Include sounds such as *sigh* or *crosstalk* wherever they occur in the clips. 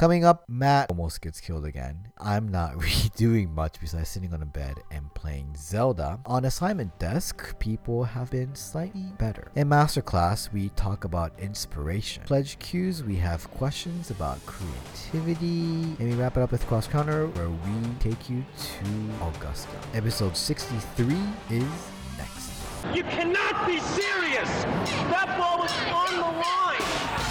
Coming up, Matt almost gets killed again. I'm not *laughs* really doing much besides sitting on a bed and playing Zelda. On assignment desk, people have been slightly better. In masterclass, we talk about inspiration. Pledge cues, we have questions about creativity. And we wrap it up with cross counter, where we take you to Augusta. Episode 63 is next. You cannot be serious! That ball was on the line!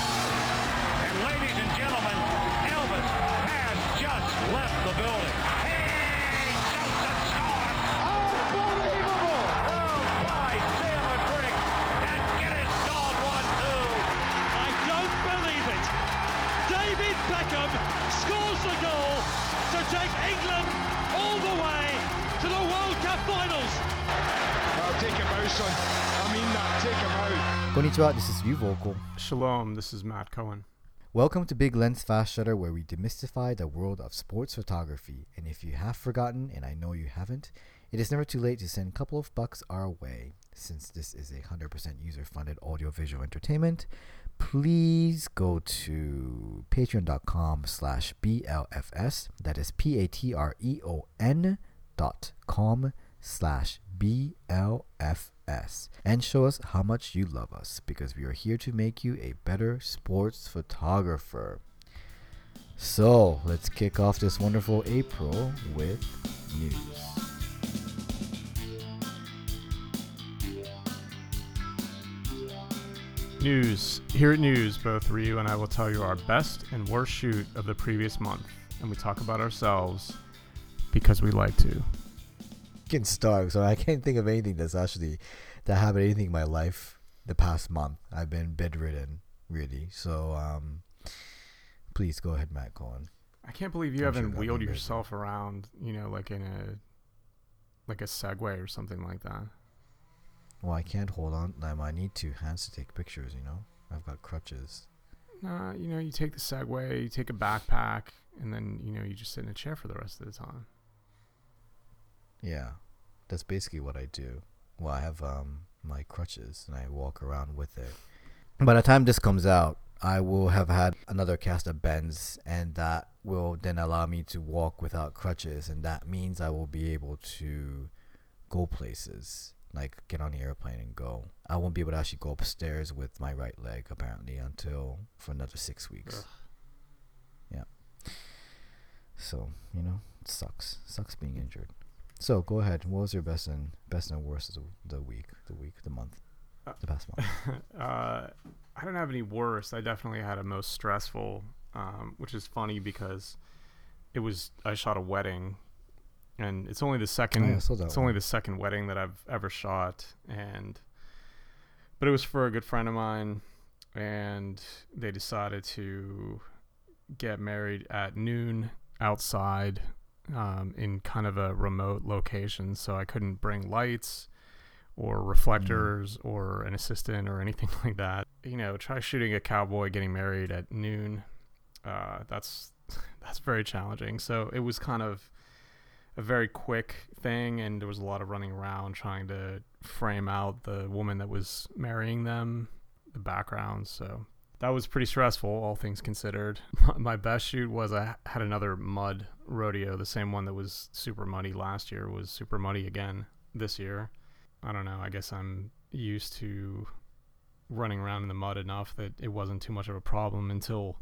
Konnichiwa, this is Ryu Voelkel. Shalom, this is Matt Cohen. Welcome to Big Lens Fast Shutter, where we demystify the world of sports photography. And if you have forgotten, and I know you haven't, it is never too late to send a couple of bucks our way. Since this is a 100% user funded audiovisual entertainment, please go to patreon.com slash BLFS. That is P A T R E O N dot com slash BLFS and show us how much you love us because we are here to make you a better sports photographer. So let's kick off this wonderful April with news. News. Here at News, both Ryu and I will tell you our best and worst shoot of the previous month, and we talk about ourselves because we like to. Getting started, so I can't think of anything that's actually that happened anything in my life the past month. I've been bedridden, really. So um, please go ahead, Matt Cohen. I can't believe you I'm haven't God wheeled yourself around, you know, like in a like a Segway or something like that. Well, I can't hold on. I need two hands to take pictures. You know, I've got crutches. Nah, you know, you take the Segway, you take a backpack, and then you know you just sit in a chair for the rest of the time. Yeah, that's basically what I do. Well, I have um my crutches and I walk around with it. By the time this comes out, I will have had another cast of bends, and that will then allow me to walk without crutches, and that means I will be able to go places, like get on the airplane and go. I won't be able to actually go upstairs with my right leg apparently until for another six weeks. Yeah. So you know, it sucks. sucks being injured. So go ahead. What was your best and best and worst of the, the week, the week, the month, Uh, the past month? *laughs* uh, I don't have any worst. I definitely had a most stressful, um, which is funny because it was I shot a wedding, and it's only the second. Oh, yeah, I saw it's only the second wedding that I've ever shot, and but it was for a good friend of mine, and they decided to get married at noon outside um, in kind of a remote location, so I couldn't bring lights or reflectors or an assistant or anything *laughs* like that. You know, try shooting a cowboy getting married at noon. Uh, that's *laughs* that's very challenging. So it was kind of a very quick thing, and there was a lot of running around trying to frame out the woman that was marrying them, the background. So that was pretty stressful, all things considered. *laughs* My best shoot was I had another mud rodeo, the same one that was super muddy last year was super muddy again this year. I don't know. I guess I'm used to running around in the mud enough that it wasn't too much of a problem until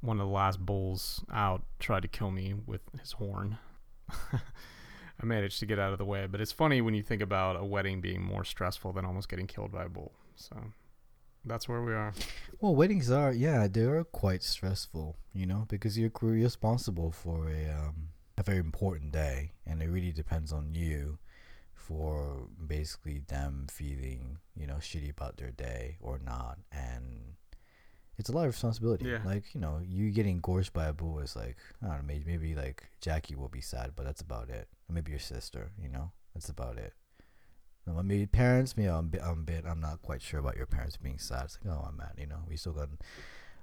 one of the last bulls out tried to kill me with his horn. *laughs* I managed to get out of the way, but it's funny when you think about a wedding being more stressful than almost getting killed by a bull. So that's where we are. Well, weddings are yeah, they are quite stressful, you know, because you're responsible for a um, a very important day, and it really depends on you for basically them feeling you know shitty about their day or not, and it's a lot of responsibility. Yeah. Like you know, you getting gorged by a bull is like I don't know, maybe, maybe like Jackie will be sad, but that's about it. Maybe your sister, you know, that's about it. No, maybe parents, maybe I'm, a bit- I'm, a bit, I'm not quite sure about your parents being sad. It's like, oh, I'm mad, you know, we still got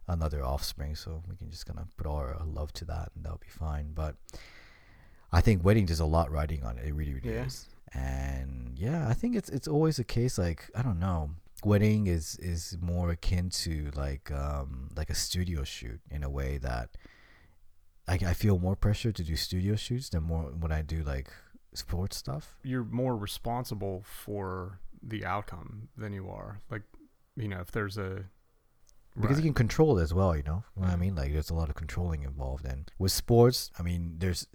another offspring, so we can just kind of put all our love to that, and that'll be fine. But I think wedding, there's a lot riding on it. It really, really Yeah. is. And yeah, I think it's it's always a case like I don't know. Wedding is is more akin to like um like a studio shoot in a way that I, I feel more pressure to do studio shoots than more when I do like sports stuff. You're more responsible for the outcome than you are. Like, you know, if there's a because you can control it as well. You know what I mean? Like there's a lot of controlling involved, and with sports, I mean, there's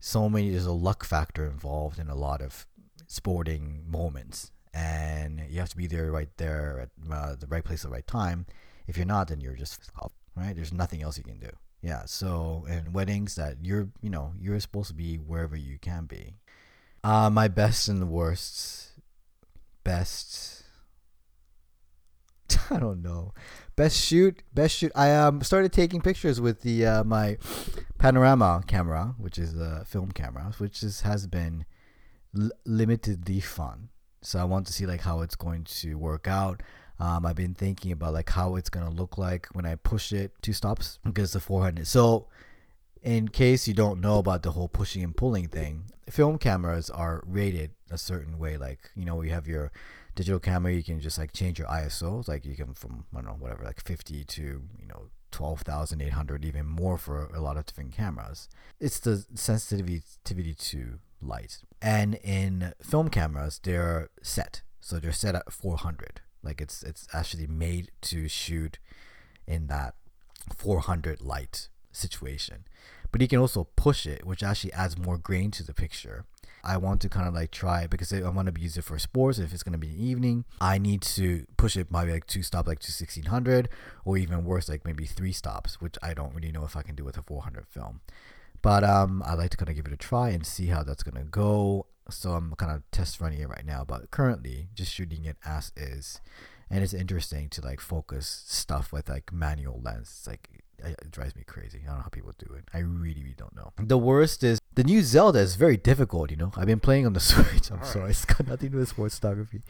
so many. There's a luck factor involved in a lot of sporting moments, and you have to be there right there at uh, the right place at the right time. If you're not, then you're just off, right. There's nothing else you can do. Yeah. So in weddings, that you're you know you're supposed to be wherever you can be. Uh, my best and the worst. Best. *laughs* I don't know. Best shoot, best shoot. I um started taking pictures with the uh, my panorama camera, which is a film camera, which is has been l- limitedly fun. So I want to see like how it's going to work out. Um, I've been thinking about like how it's gonna look like when I push it two stops because the 400. So in case you don't know about the whole pushing and pulling thing, film cameras are rated a certain way. Like you know, you have your digital camera, you can just like change your ISO. Like you can from I don't know whatever like 50 to you know 12,800, even more for a lot of different cameras. It's the sensitivity to light. And in film cameras, they're set, so they're set at 400. Like it's it's actually made to shoot in that 400 light situation. But you can also push it, which actually adds more grain to the picture. I want to kind of like try because I want to use it for sports. If it's going to be an evening, I need to push it maybe like two stop, like to 1600, or even worse, like maybe three stops, which I don't really know if I can do with a 400 film. But um, I like to kind of give it a try and see how that's gonna go. So I'm kind of test running it right now, but currently just shooting it as is, and it's interesting to like focus stuff with like manual lens. It's like it drives me crazy. I don't know how people do it. I really, really don't know. The worst is the new Zelda is very difficult. You know, I've been playing on the *laughs* Switch. I'm sorry, it's got nothing to do with sports photography.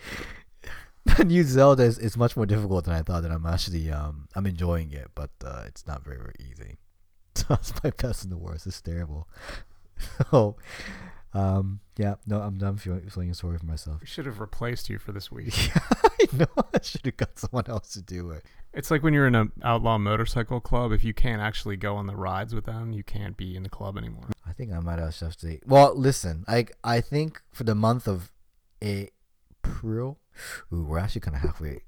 *laughs* the new Zelda is, is much more difficult than I thought. And I'm actually um I'm enjoying it, but uh, it's not very very easy. *laughs* So that's my best and the worst. It's terrible. So, um, yeah, no, I'm done feeling, feeling sorry for myself. We should have replaced you for this week. yeah, I know I should have got someone else to do it. It's like when you're in an outlaw motorcycle club. If you can't actually go on the rides with them, you can't be in the club anymore. I think I might have stuff to. Well, listen, I I think for the month of April, ooh, we're actually kind of halfway.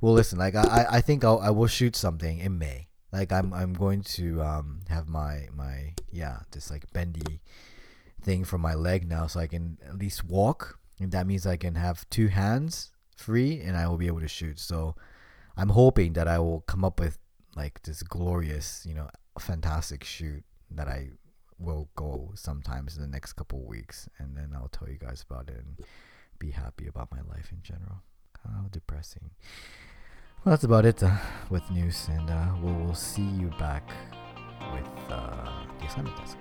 Well, listen, like I I- I think I'll, I will shoot something in May. Like I'm I'm going to um have my my yeah this like bendy thing for my leg now, so I can at least walk, and that means I can have two hands free, and I will be able to shoot. So I'm hoping that I will come up with like this glorious, you know, fantastic shoot that I will go sometimes in the next couple weeks, and then I'll tell you guys about it and be happy about my life in general. How depressing. Well, that's about it uh, with news, and uh, we'll, we'll see you back with uh, the assignment desk.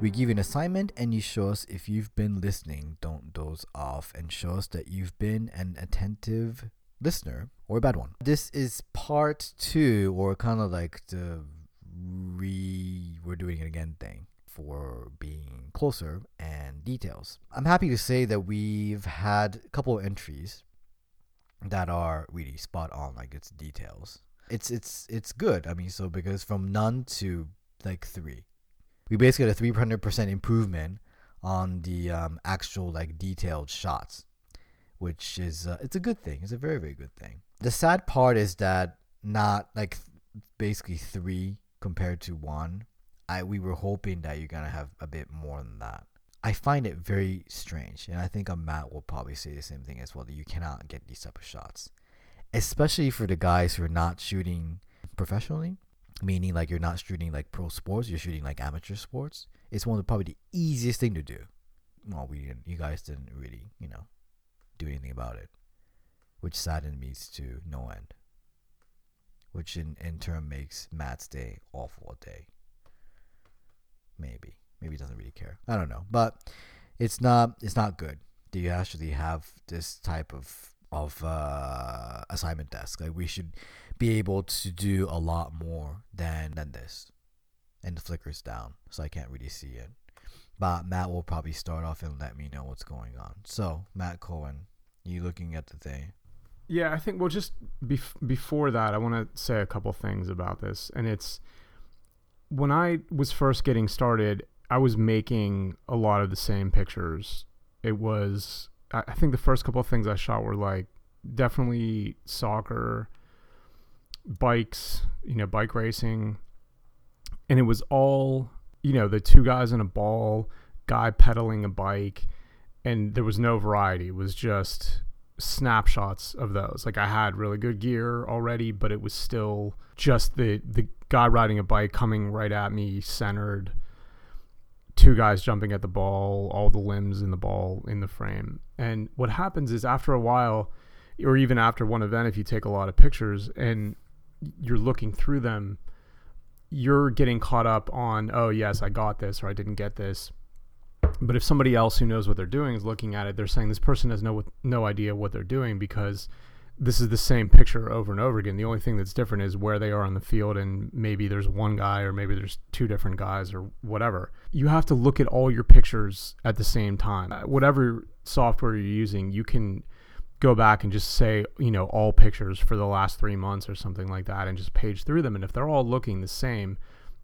We give you an assignment and you show us if you've been listening. Don't doze off and show us that you've been an attentive listener or a bad one. This is part two, or kind of like the re we're doing it again thing for being closer and details. I'm happy to say that we've had a couple of entries that are really spot on, like it's details. It's it's it's good. I mean, so because from none to like three, we basically had a three hundred percent improvement on the um, actual like detailed shots, which is uh, it's a good thing. It's a very very good thing. The sad part is that not like th- basically three compared to one. I we were hoping that you're gonna have a bit more than that. I find it very strange, and I think Matt will probably say the same thing as well. That you cannot get these type of shots, especially for the guys who are not shooting professionally, meaning like you're not shooting like pro sports, you're shooting like amateur sports. It's one of the, probably the easiest thing to do. Well, we didn't, you guys didn't really, you know, do anything about it, which saddened me to no end. Which in in turn makes Matt's day awful day. Maybe maybe he doesn't really care. I don't know, but it's not it's not good. Do you actually have this type of of uh, assignment desk? Like we should be able to do a lot more than than this. And the Flickr's down, so I can't really see it. But Matt will probably start off and let me know what's going on. So Matt Cohen, you looking at the thing? Yeah, I think well, just bef- before that, I want to say a couple things about this, and it's when I was first getting started, I was making a lot of the same pictures. It was, I I think, the first couple of things I shot were like definitely soccer, bikes, you know, bike racing, and it was all, you know, the two guys in a ball, guy pedaling a bike, and there was no variety. It was just snapshots of those. Like I had really good gear already, but it was still just the the guy riding a bike coming right at me, centered. Two guys jumping at the ball, all the limbs in the ball in the frame. And what happens is after a while, or even after one event, if you take a lot of pictures and you're looking through them, you're getting caught up on, oh yes, I got this or I didn't get this but if somebody else who knows what they're doing is looking at it, they're saying this person has no no idea what they're doing because this is the same picture over and over again. The only thing that's different is where they are on the field, and maybe there's one guy or maybe there's two different guys or whatever. You have to look at all your pictures at the same time. Whatever software you're using, you can go back and just say, you know, all pictures for the last three months or something like that, and just page through them. And if they're all looking the same,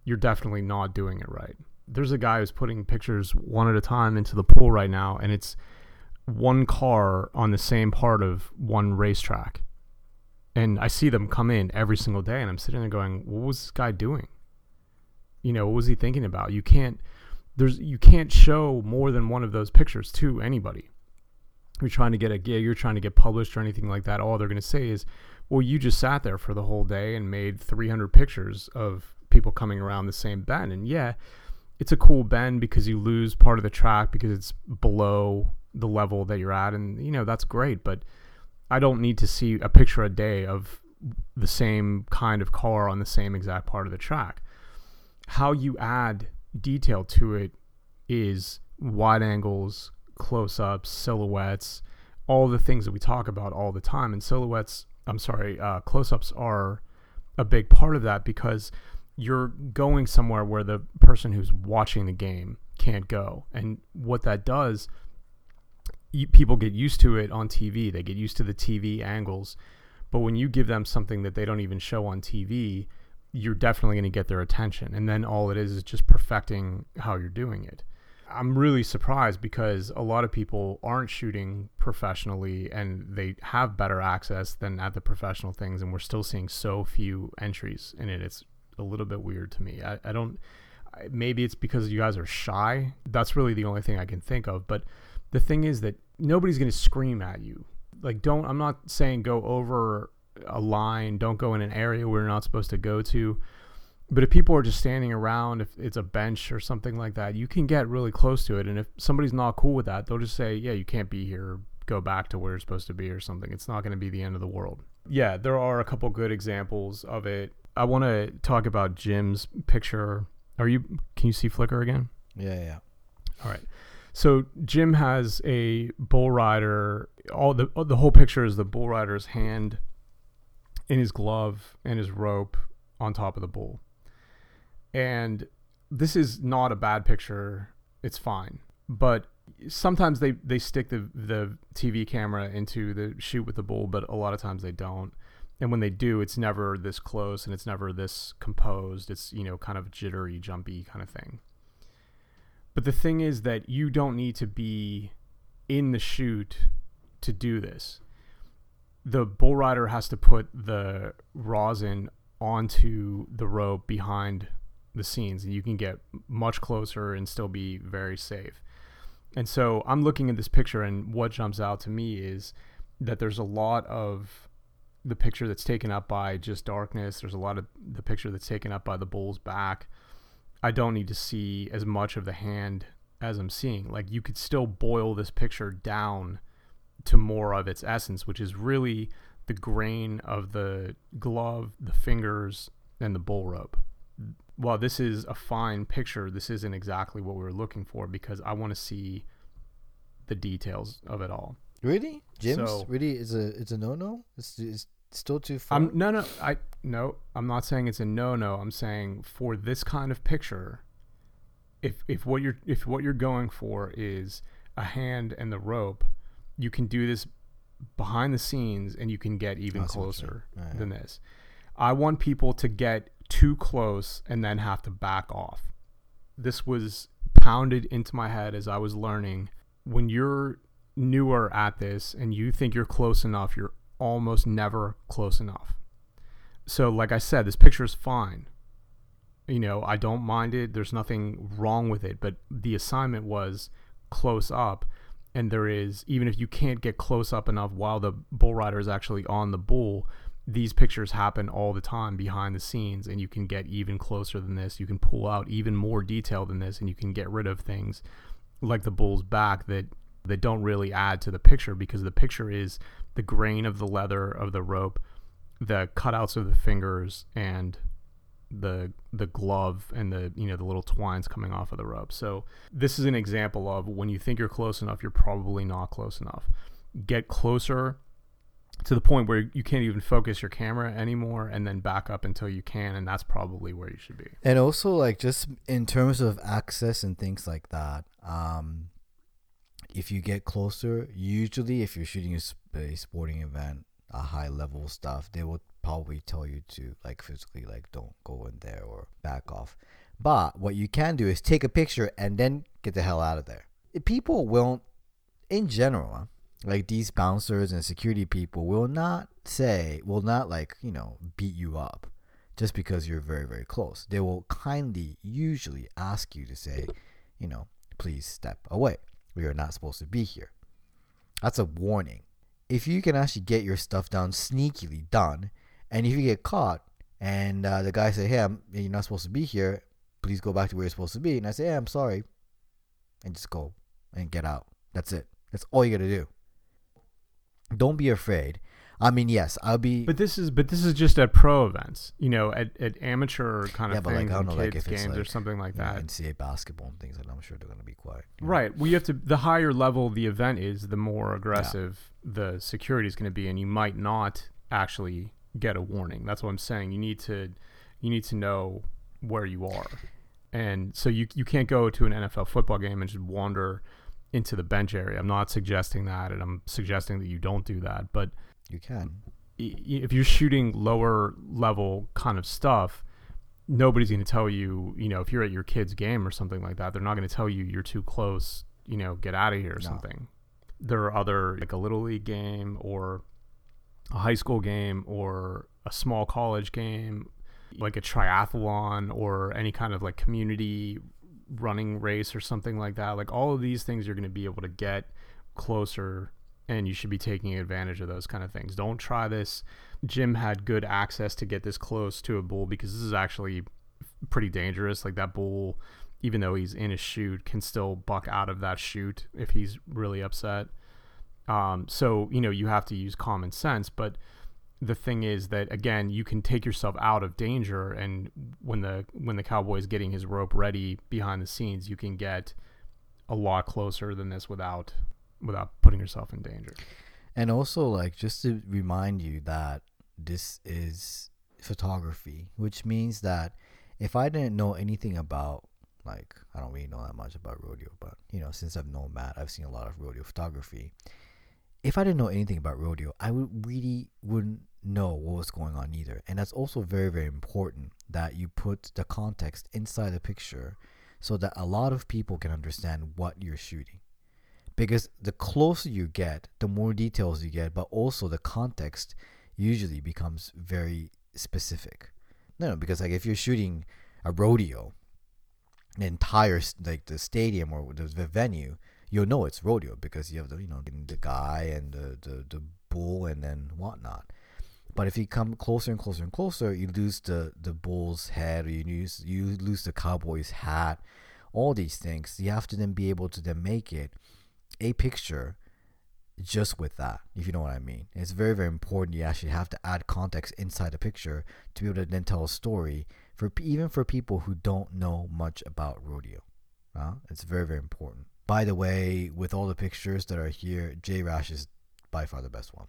you're definitely not doing it right. There's a guy who's putting pictures one at a time into the pool right now, and it's one car on the same part of one racetrack. And I see them come in every single day, and I'm sitting there going, "What was this guy doing? You know, what was he thinking about? You can't, there's, you can't show more than one of those pictures to anybody. You're trying to get a gig, you're trying to get published or anything like that. All they're going to say is, "Well, you just sat there for the whole day and made 300 pictures of people coming around the same bend." And yeah, it's a cool bend because you lose part of the track because it's below the level that you're at and you know that's great but i don't need to see a picture a day of the same kind of car on the same exact part of the track how you add detail to it is wide angles close-ups silhouettes all the things that we talk about all the time and silhouettes i'm sorry uh, close-ups are a big part of that because you're going somewhere where the person who's watching the game can't go. And what that does, you, people get used to it on TV. They get used to the TV angles. But when you give them something that they don't even show on TV, you're definitely going to get their attention. And then all it is is just perfecting how you're doing it. I'm really surprised because a lot of people aren't shooting professionally and they have better access than at the professional things. And we're still seeing so few entries in it. It's a little bit weird to me. I, I don't. Maybe it's because you guys are shy. That's really the only thing I can think of. But the thing is that nobody's going to scream at you. Like, don't. I'm not saying go over a line. Don't go in an area where you're not supposed to go to. But if people are just standing around, if it's a bench or something like that, you can get really close to it. And if somebody's not cool with that, they'll just say, "Yeah, you can't be here. Go back to where you're supposed to be," or something. It's not going to be the end of the world. Yeah, there are a couple good examples of it. I want to talk about Jim's picture. Are you? Can you see Flickr again? Yeah, yeah. All right. So Jim has a bull rider. All the the whole picture is the bull rider's hand in his glove and his rope on top of the bull. And this is not a bad picture. It's fine. But sometimes they, they stick the the TV camera into the chute with the bull, but a lot of times they don't. And when they do, it's never this close and it's never this composed. It's, you know, kind of jittery, jumpy kind of thing. But the thing is that you don't need to be in the chute to do this. The bull rider has to put the rosin onto the rope behind the scenes, and you can get much closer and still be very safe. And so I'm looking at this picture, and what jumps out to me is that there's a lot of the picture that's taken up by just darkness. There's a lot of the picture that's taken up by the bull's back. I don't need to see as much of the hand as I'm seeing. Like you could still boil this picture down to more of its essence, which is really the grain of the glove, the fingers, and the bull rope. While this is a fine picture, this isn't exactly what we were looking for because I want to see the details of it all. Really, Jim's So- really is a it's a no no. It's, it's still too far. I'm no no I no I'm not saying it's a no no. I'm saying for this kind of picture, if if what you're if what you're going for is a hand and the rope, you can do this behind the scenes and you can get even I see what you closer. Yeah, than this. I want people to get too close and then have to back off. This was pounded into my head as I was learning. When you're newer at this and you think you're close enough, you're almost never close enough. So, like I said, this picture is fine. You know, I don't mind it. There's nothing wrong with it. But the assignment was close up. And there is, even if you can't get close up enough while the bull rider is actually on the bull, these pictures happen all the time behind the scenes. And you can get even closer than this. You can pull out even more detail than this. And you can get rid of things like the bull's back that that don't really add to the picture because the picture is the grain of the leather of the rope, the cutouts of the fingers, and the the glove and the you know the little twines coming off of the rope. So this is an example of when you think you're close enough, you're probably not close enough. Get closer to the point where you can't even focus your camera anymore and then back up until you can and that's probably where you should be. And also, like, just in terms of access and things like that, um, if you get closer, usually if you're shooting a, a sporting event, a high level stuff, they will probably tell you to, like, physically, like, don't go in there or back off. But what you can do is take a picture and then get the hell out of there. People won't, in general, like these bouncers and security people will not say, will not, like, you know, beat you up just because you're very very close. They will kindly usually ask you to say you know please step away. We are not supposed to be here. That's a warning. If you can actually get your stuff done sneakily done and if you get caught and uh, the guy say hey I'm, you're not supposed to be here please go back to where you're supposed to be. And i say hey i'm sorry. And just go and get out. That's it. That's all you gotta do don't be afraid i mean yes i'll be But this is but this is just at pro events, you know, at, at amateur kind of Yeah, like, things, I don't know, like, kids if it's, games or something like you know, that. NCAA basketball and things like that. I'm sure they're gonna be quiet. you know. Right. Well, you have to. The higher level the event is, the more aggressive the security is going to be, and you might not actually get a warning. That's what I'm saying. You need to, you need to know where you are, and so you you can't go to an NFL football game and just wander into the bench area. I'm not suggesting that, and I'm suggesting that you don't do that. But You can. if you're shooting lower level kind of stuff, nobody's going to tell you, you know, if you're at your kid's game or something like that, they're not going to tell you you're too close, you know, get out of here or No. something. There are other, like a little league game or a high school game or a small college game, like a triathlon or any kind of like community running race or something like that. Like all of these things you're going to be able to get closer and you should be taking advantage of those kind of things. Don't try this. Jim had good access to get this close to a bull because this is actually pretty dangerous. Like that bull, even though he's in a chute, can still buck out of that chute if he's really upset. Um, so you know you have to use common sense, but the thing is that again you can take yourself out of danger and when the when the cowboy is getting his rope ready behind the scenes you can get a lot closer than this without without putting yourself in danger And also, like, just to remind you that this is photography, which means that if I didn't know anything about, like, I don't really know that much about rodeo, but, you know, since I've known Matt, I've seen a lot of rodeo photography. If I didn't know anything about rodeo, I would really wouldn't know what was going on either. And that's also very, very important that you put the context inside the picture so that a lot of people can understand what you're shooting because the closer you get, the more details you get, but also the context usually becomes very specific. No, no, because like if you're shooting a rodeo, the entire like the stadium or the venue, you'll know it's rodeo because you have the you know the guy and the, the the bull and then whatnot. But if you come closer and closer and closer, you lose the the bull's head, or you lose you lose the cowboy's hat, all these things. You have to then be able to then make it a picture just with that, if you know what I mean. It's very, very important. You actually have to add context inside the picture to be able to then tell a story for even for people who don't know much about rodeo. Uh, it's very, very important. By the way, with all the pictures that are here, J Rash is by far the best one.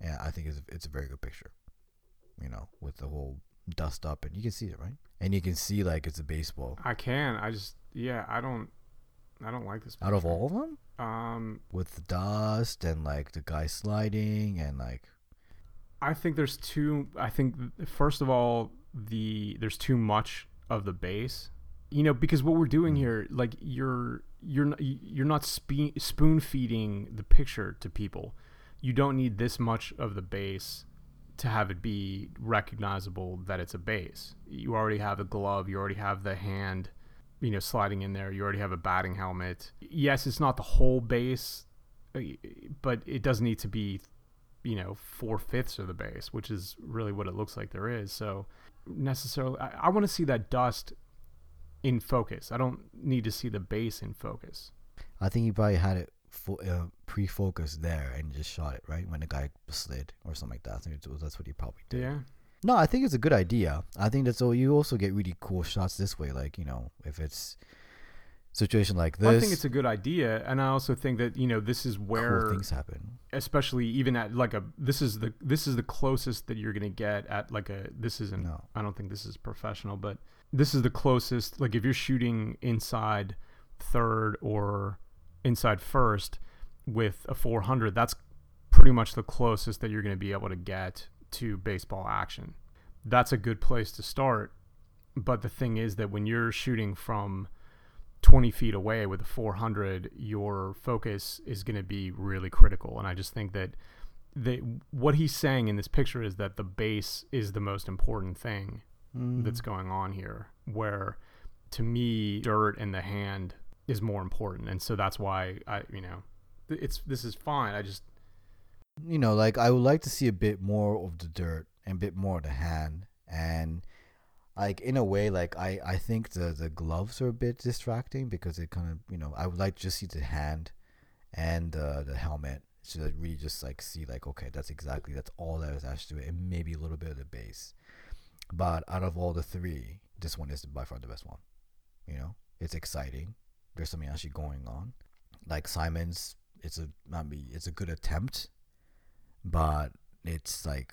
And I think it's, it's a very good picture. You know, with the whole dust up, and you can see it, right? And you can see like it's a baseball. i can i just yeah i don't i don't like this Out of all of them, Um, with the dust and like the guy sliding and like I think there's too. I think first of all, the there's too much of the base. You know, because what we're doing here, like you're you're not, you're not spe- spoon feeding the picture to people. You don't need this much of the base to have it be recognizable that it's a base. You already have a glove. You already have the hand, you know, sliding in there. You already have a batting helmet. Yes, it's not the whole base, uh, but it does need to be you know four fifths of the base, which is really what it looks like there is. So necessarily, I, I want to see that dust in focus. I don't need to see the base in focus. I think he probably had it fo- uh, pre-focused there and just shot it right when the guy slid or something like that. I think that's what he probably did. Yeah. No, I think it's a good idea. I think that's all. You also get really cool shots this way. Like you know, if it's situation like this, Well, I think it's a good idea, and I also think that you know this is where cool things happen. especially even at like a this is the this is the closest that you're gonna get at like a this isn't No. I don't think this is professional, but this is the closest like if you're shooting inside third or inside first with a 400, that's pretty much the closest that you're gonna be able to get to baseball action. That's a good place to start. But the thing is that when you're shooting from 20 feet away with a 400, your focus is going to be really critical. And I just think that the, what he's saying in this picture is that the base is the most important thing that's going on here. Where to me, dirt and the hand is more important. And so that's why I, you know, it's this is fine. I just you know, like I would like to see a bit more of the dirt and a bit more of the hand, and like in a way, like I I think the the gloves are a bit distracting because it kind of you know I would like to just see the hand and uh, the helmet so that really just like see like okay that's exactly that's all that is attached to it and maybe a little bit of the base, but out of all the three, this one is by far the best one. You know, it's exciting. There's something actually going on. Like Simon's, it's a mean it's a good attempt but it's like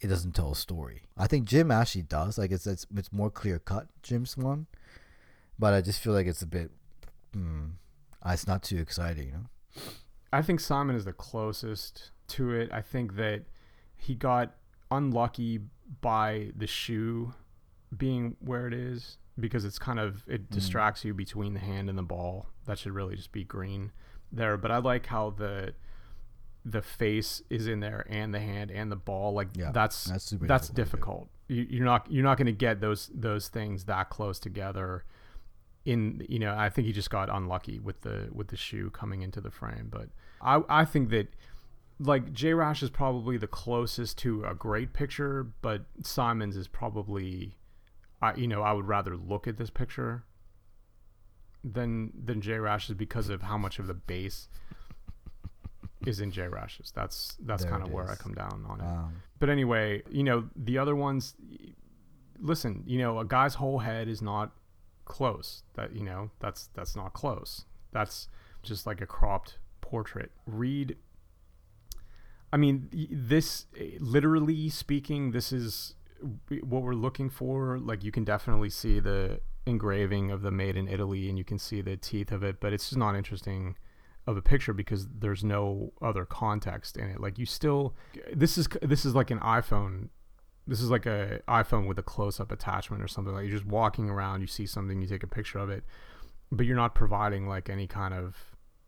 it doesn't tell a story. I think Jim actually does. Like it's it's, it's more clear cut Jim's one, but I just feel like it's a bit. Hmm, uh, it's not too exciting, you know. I think Simon is the closest to it. I think that he got unlucky by the shoe being where it is because it's kind of it hmm. distracts you between the hand and the ball. That should really just be green there. But I like how the the face is in there and the hand and the ball. Like Yeah, that's that's that's difficult difficult. You, you're not you're not going to get those those things that close together. In you know, I think he just got unlucky with the with the shoe coming into the frame. But I I think that like J Rash is probably the closest to a great picture, but Simons is probably, I you know I would rather look at this picture than than J Rash's because of how much of the base is in J Rash's. That's that's kind of where I come down on it. Um, But anyway, you know the other ones. Listen, you know a guy's whole head is not close. That you know that's that's not close. That's just like a cropped portrait. Read. I mean, this literally speaking, this is what we're looking for. Like you can definitely see the engraving of the made in Italy, and you can see the teeth of it, but it's just not interesting of a picture because there's no other context in it. Like you still, this is this is like an iPhone. This is like a iPhone with a close-up attachment or something. Like you're just walking around, you see something, you take a picture of it, but you're not providing like any kind of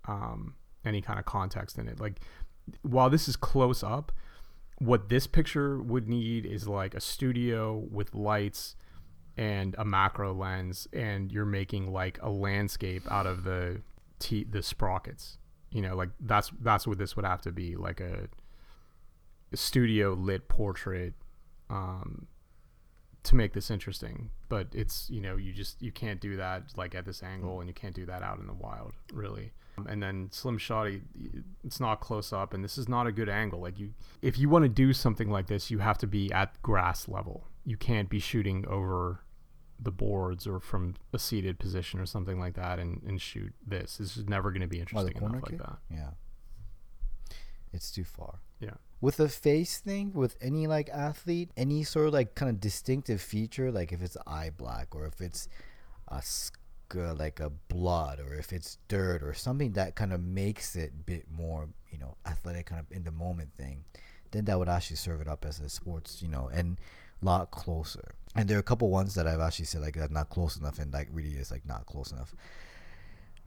um, any kind of context in it. Like while this is close up, what this picture would need is like a studio with lights and a macro lens, and you're making like a landscape out of the t- the sprockets. You know, like that's that's what this would have to be, like a, studio lit portrait um, to make this interesting. But it's you know you just you can't do that like at this angle, and you can't do that out in the wild, really. And then Slim Shotty, it's not close up, and this is not a good angle. Like you, if you want to do something like this, you have to be at grass level. You can't be shooting over the boards or from a seated position or something like that and, and shoot this. This is never going to be oh, interesting corner enough like that. Yeah. It's too far. Yeah. With a face thing, with any like athlete, any sort of like kind of distinctive feature, like if it's eye black or if it's a uh, like a blood or if it's dirt or something that kind of makes it a bit more you know athletic kind of in the moment thing then that would actually serve it up as a sports you know and lot closer and there are a couple ones that i've actually said like that not close enough and like really is like not close enough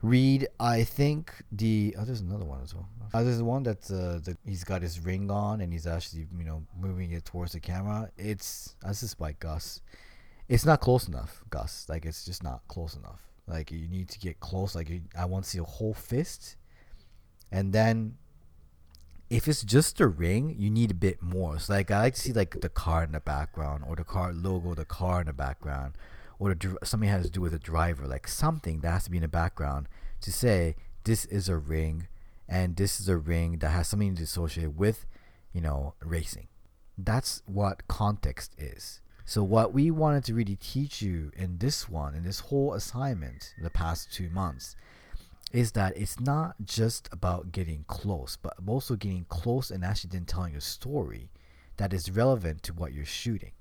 Reed, I think the oh, there's another one as well. Uh, there's one that uh, the, he's got his ring on and he's actually you know moving it towards the camera. It's this is by Gus. It's not close enough, Gus. Like it's just not close enough. Like you need to get close. Like I want to see a whole fist, and then if it's just a ring, you need a bit more. So like I like to see like the car in the background or the car logo, the car in the background or the, something has to do with the driver, like something that has to be in the background to say this is a ring, and this is a ring that has something to associate with, you know, racing. That's what context is. So what we wanted to really teach you in this one, in this whole assignment, the past two months, is that it's not just about getting close, but also getting close and actually then telling a story that is relevant to what you're shooting.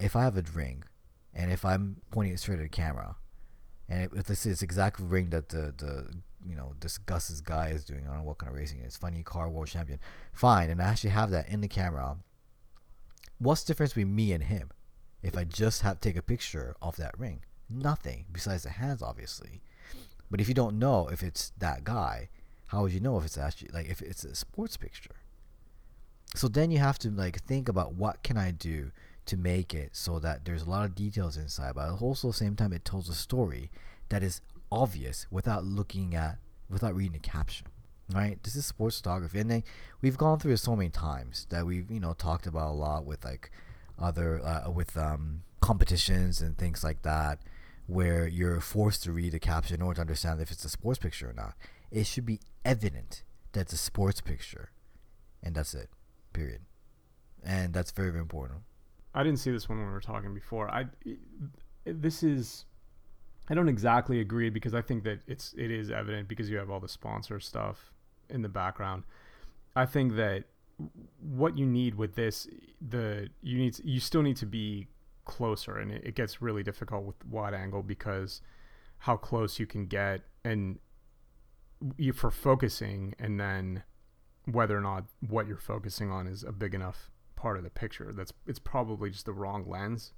If I have a ring, and if I'm pointing it straight at the camera, and if this is exactly ring that the the you know this Gus's guy is doing, I don't know what kind of racing it is, funny car world champion, fine, and I actually have that in the camera. What's the difference between me and him? If I just have to take a picture of that ring, nothing besides the hands, obviously. But if you don't know if it's that guy, how would you know if it's actually like if it's a sports picture? So then you have to like think about what can I do to make it so that there's a lot of details inside, but also at the same time it tells a story that is obvious without looking at without reading the caption. Right? This is sports photography, and then we've gone through it so many times that we've you know talked about a lot with like other uh, with um, competitions and things like that, where you're forced to read the caption in order to understand if it's a sports picture or not. It should be evident that it's a sports picture, and that's it. Period. And that's very, very important. I didn't see this one when we were talking before. I this is I don't exactly agree because I think that it's it is evident because you have all the sponsor stuff in the background. I think that what you need with this the you need you still need to be closer and it, it gets really difficult with wide angle because how close you can get and you for focusing and then whether or not what you're focusing on is a big enough part of the picture. That's it's probably just the wrong lens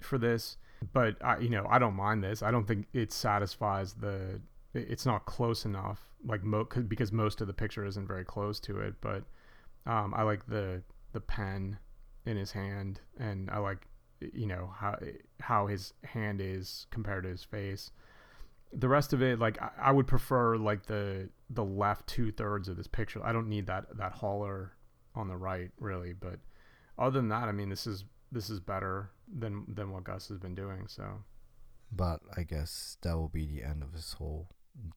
for this. But I, you know, I don't mind this. I don't think it satisfies the. It's not close enough, like mo- because most of the picture isn't very close to it. But um, I like the the pen in his hand, and I like you know how how his hand is compared to his face. The rest of it, like I, I would prefer like the the left two thirds of this picture. I don't need that that hauler on the right really, but other than that, I mean, this is this is better than than what Gus has been doing. So, but I guess that will be the end of this whole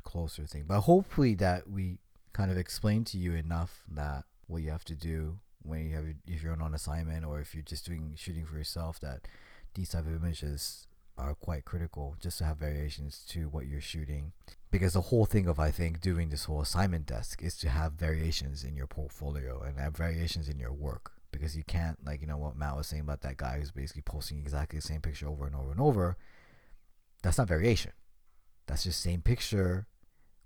closer thing. But hopefully that we kind of explained to you enough that what you have to do when you have if you're on assignment or if you're just doing shooting for yourself that these type of images are quite critical just to have variations to what you're shooting because the whole thing of i think doing this whole assignment desk is to have variations in your portfolio and have variations in your work because you can't like you know what Matt was saying about that guy who's basically posting exactly the same picture over and over and over. That's not variation. That's just same picture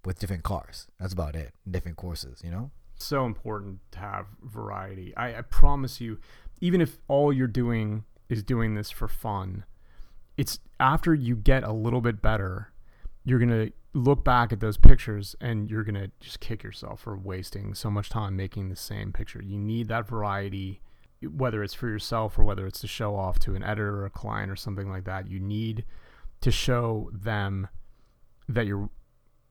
with different cars. That's about it. Different courses, you know? So important to have variety. I, I promise you, even if all you're doing is doing this for fun, it's after you get a little bit better, you're gonna look back at those pictures and you're gonna just kick yourself for wasting so much time making the same picture. You need that variety, whether it's for yourself or whether it's to show off to an editor or a client or something like that. You need to show them that you're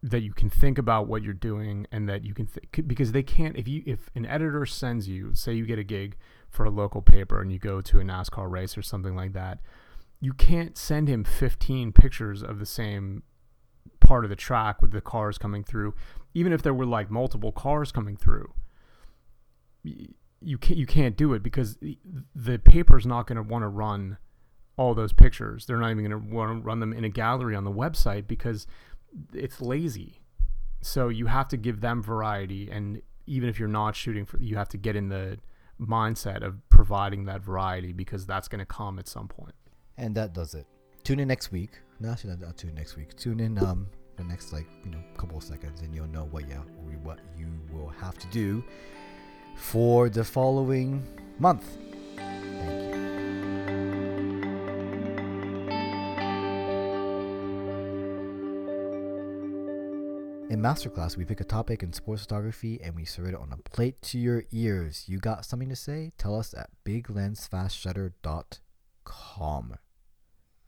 that you can think about what you're doing and that you can th- because they can't if you if an editor sends you say you get a gig for a local paper and you go to a NASCAR race or something like that you can't send him 15 pictures of the same part of the track with the cars coming through, even if there were like multiple cars coming through, you can't you can't do it because the paper's not going to want to run all those pictures. They're not even going to want to run them in a gallery on the website because it's lazy. So you have to give them variety, and even if you're not shooting for, you have to get in the mindset of providing that variety because that's going to come at some point. And that does it tune in next week. No, not tune in next week. Tune in um the next like you know couple of seconds, and you'll know what yeah what you will have to do for the following month. In masterclass, we pick a topic in sports photography and we serve it on a plate to your ears. You got something to say? Tell us at biglensfastshutter.com.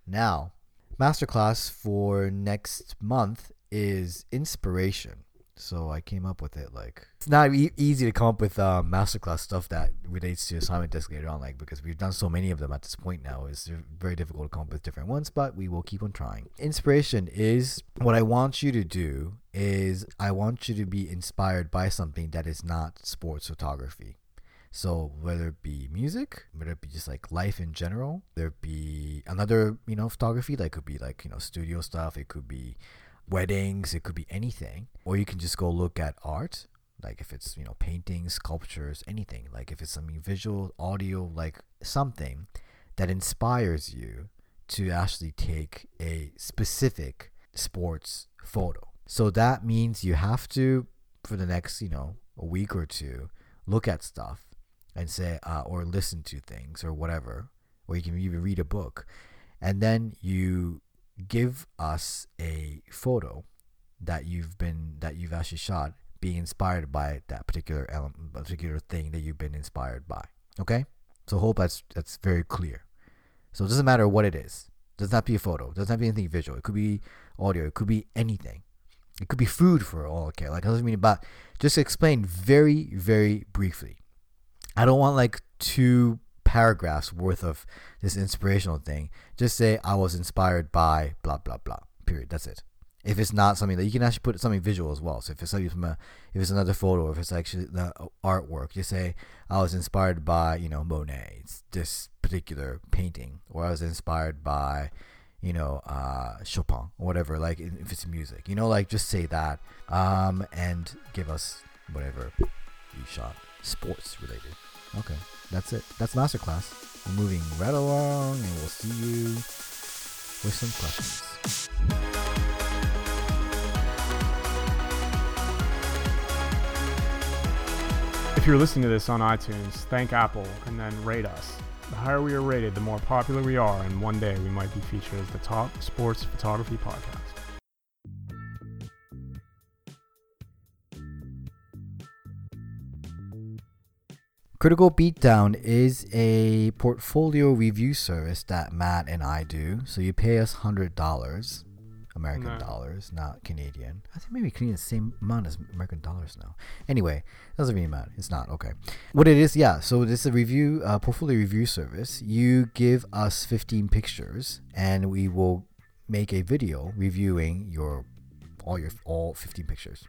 Now, masterclass for next month is inspiration. So I came up with it like it's not e- easy to come up with um, masterclass stuff that relates to assignment desk later on, like because we've done so many of them at this point now. It's very difficult to come up with different ones, but we will keep on trying. Inspiration is what I want you to do is I want you to be inspired by something that is not sports photography. So whether it be music, whether it be just like life in general, there be another you know photography that could be like you know studio stuff. It could be weddings. It could be anything, or you can just go look at art. Like if it's you know paintings, sculptures, anything. Like if it's something visual, audio, like something that inspires you to actually take a specific sports photo. So that means you have to, for the next you know a week or two, look at stuff and say uh, or listen to things or whatever or you can even read a book and then you give us a photo that you've been that you've actually shot being inspired by that particular element particular thing that you've been inspired by okay? So hope that's that's very clear. So it doesn't matter what it is. It doesn't have to be a photo. It doesn't have to be anything visual. It could be audio. It could be anything. It could be food for all okay like I doesn't mean about just explain very very briefly I don't want like two paragraphs worth of this inspirational thing. Just say I was inspired by blah blah blah. Period. That's it. If it's not something that you can actually put something visual as well. So if it's something from a, if it's another photo, or if it's actually the artwork, just say I was inspired by you know Monet, this particular painting, or I was inspired by you know uh, Chopin or whatever. Like if it's music, you know, like just say that um, and give us whatever you shot, sports related. Okay, that's it. That's masterclass. We're moving right along, and we'll see you with some questions. If you're listening to this on iTunes, thank Apple and then rate us. The higher we are rated, the more popular we are, and one day we might be featured as the top sports photography podcast. Critical Beatdown is a portfolio review service that Matt and I do. So you pay us hundred dollars, American No. dollars, not Canadian. I think maybe Canadian is the same amount as American dollars now. Anyway, doesn't really matter. It's not okay. What it is, yeah. So this is a review, uh, portfolio review service. You give us fifteen pictures, and we will make a video reviewing your all your all fifteen pictures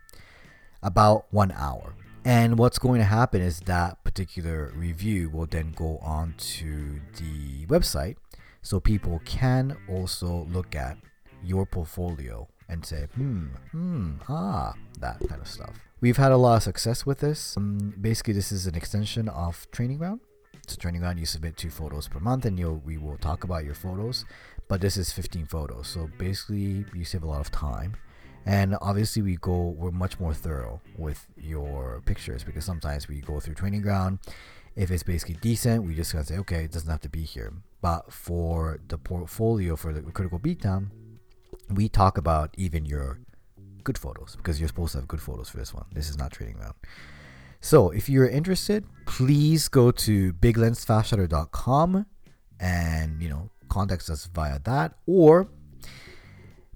about one hour. And what's going to happen is that particular review will then go on to the website so people can also look at your portfolio and say, hmm, hmm, ah, that kind of stuff. We've had a lot of success with this. Um, basically, this is an extension of Training Ground. So, Training Ground, you submit two photos per month and you'll, we will talk about your photos. But this is 15 photos. So, basically, you save a lot of time and obviously we go we're much more thorough with your pictures because sometimes we go through training ground. If it's basically decent we just gotta say okay it doesn't have to be here. But for the portfolio for the critical beatdown we talk about even your good photos because you're supposed to have good photos for this one. This is not training ground. So if you're interested please go to biglensfastshutter.com and you know contact us via that. Or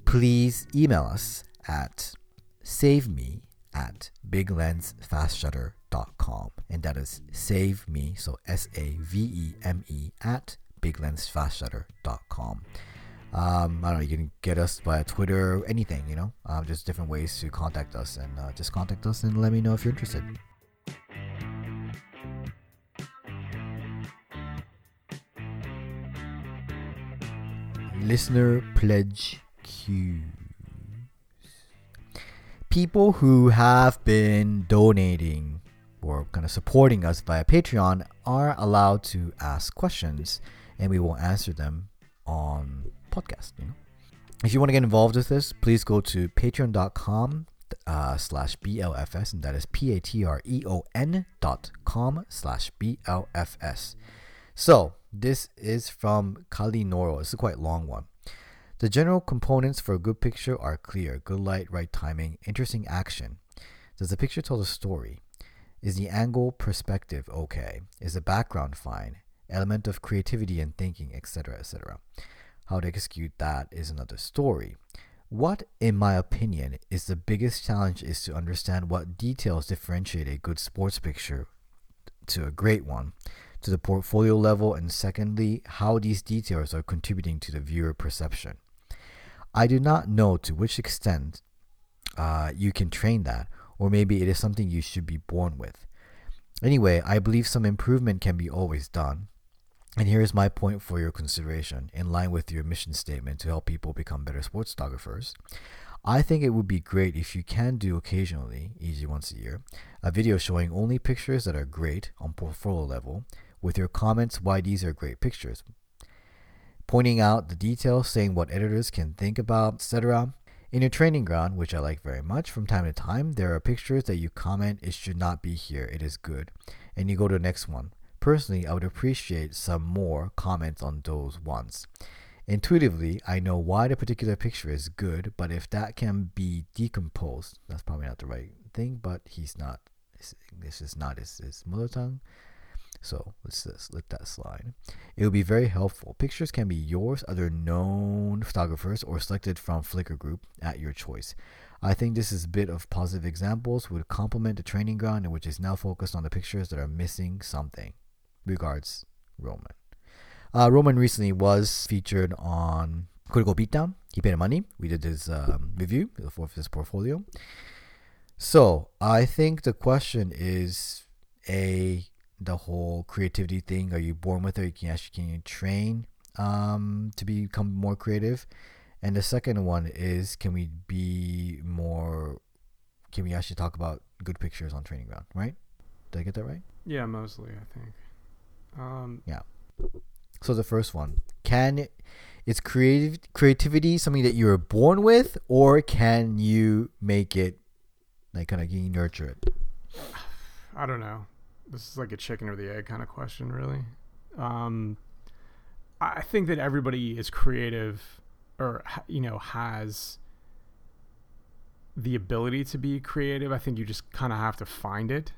please email us at save me at biglensfastshutter.com and that is save me so s-a-v-e-m-e at biglensfastshutter.com um, I don't know, you can get us via Twitter, anything, you know, um, just different ways to contact us and uh, just contact us and let me know if you're interested. Listener pledge cues. People who have been donating or kind of supporting us via Patreon are allowed to ask questions and we will answer them on podcast. You know, if you want to get involved with this, please go to patreon.com uh, slash BLFS, and that is P A T R E O N dot com slash BLFS. So, this is from Kali Noro. It's a quite long one. The general components for a good picture are clear good light, right timing, interesting action. Does the picture tell the story? Is the angle perspective okay? Is the background fine? Element of creativity and thinking, etc., etc. How to execute that is another story. What, in my opinion, is the biggest challenge is to understand what details differentiate a good sports picture to a great one, to the portfolio level, and secondly, how these details are contributing to the viewer perception. I do not know to which extent uh, you can train that, or maybe it is something you should be born with. Anyway, I believe some improvement can be always done. And here is my point for your consideration, in line with your mission statement to help people become better sports photographers. I think it would be great if you can do occasionally, easy once a year, a video showing only pictures that are great on portfolio level, with your comments why these are great pictures, pointing out the details, saying what editors can think about, etc. In your training ground, which I like very much, from time to time, there are pictures that you comment it should not be here, it is good, and you go to the next one. Personally, I would appreciate some more comments on those ones. Intuitively, I know why the particular picture is good, but if that can be decomposed, that's probably not the right thing, but he's not, this is not his, his mother tongue. So let's just let that slide. It will be very helpful. Pictures can be yours, other known photographers, or selected from Flickr group at your choice. I think this is a bit of positive examples would complement the training ground, which is now focused on the pictures that are missing something. Regards, Roman. Uh, Roman recently was featured on Critical Beatdown. He paid money. We did his um, review for his portfolio. So I think the question is a the whole creativity thing. Are you born with it? Can you actually can you train um, to become more creative? And the second one is can we be more? Can we actually talk about good pictures on training ground? Right? Did I get that right? Yeah, mostly I think. Um, Yeah. So the first one, can is creative creativity something that you were born with, or can you make it like kind of can you nurture it? I don't know. This is like a chicken or the egg kind of question, really. Um, I think that everybody is creative, or you know, has the ability to be creative. I think you just kind of have to find it,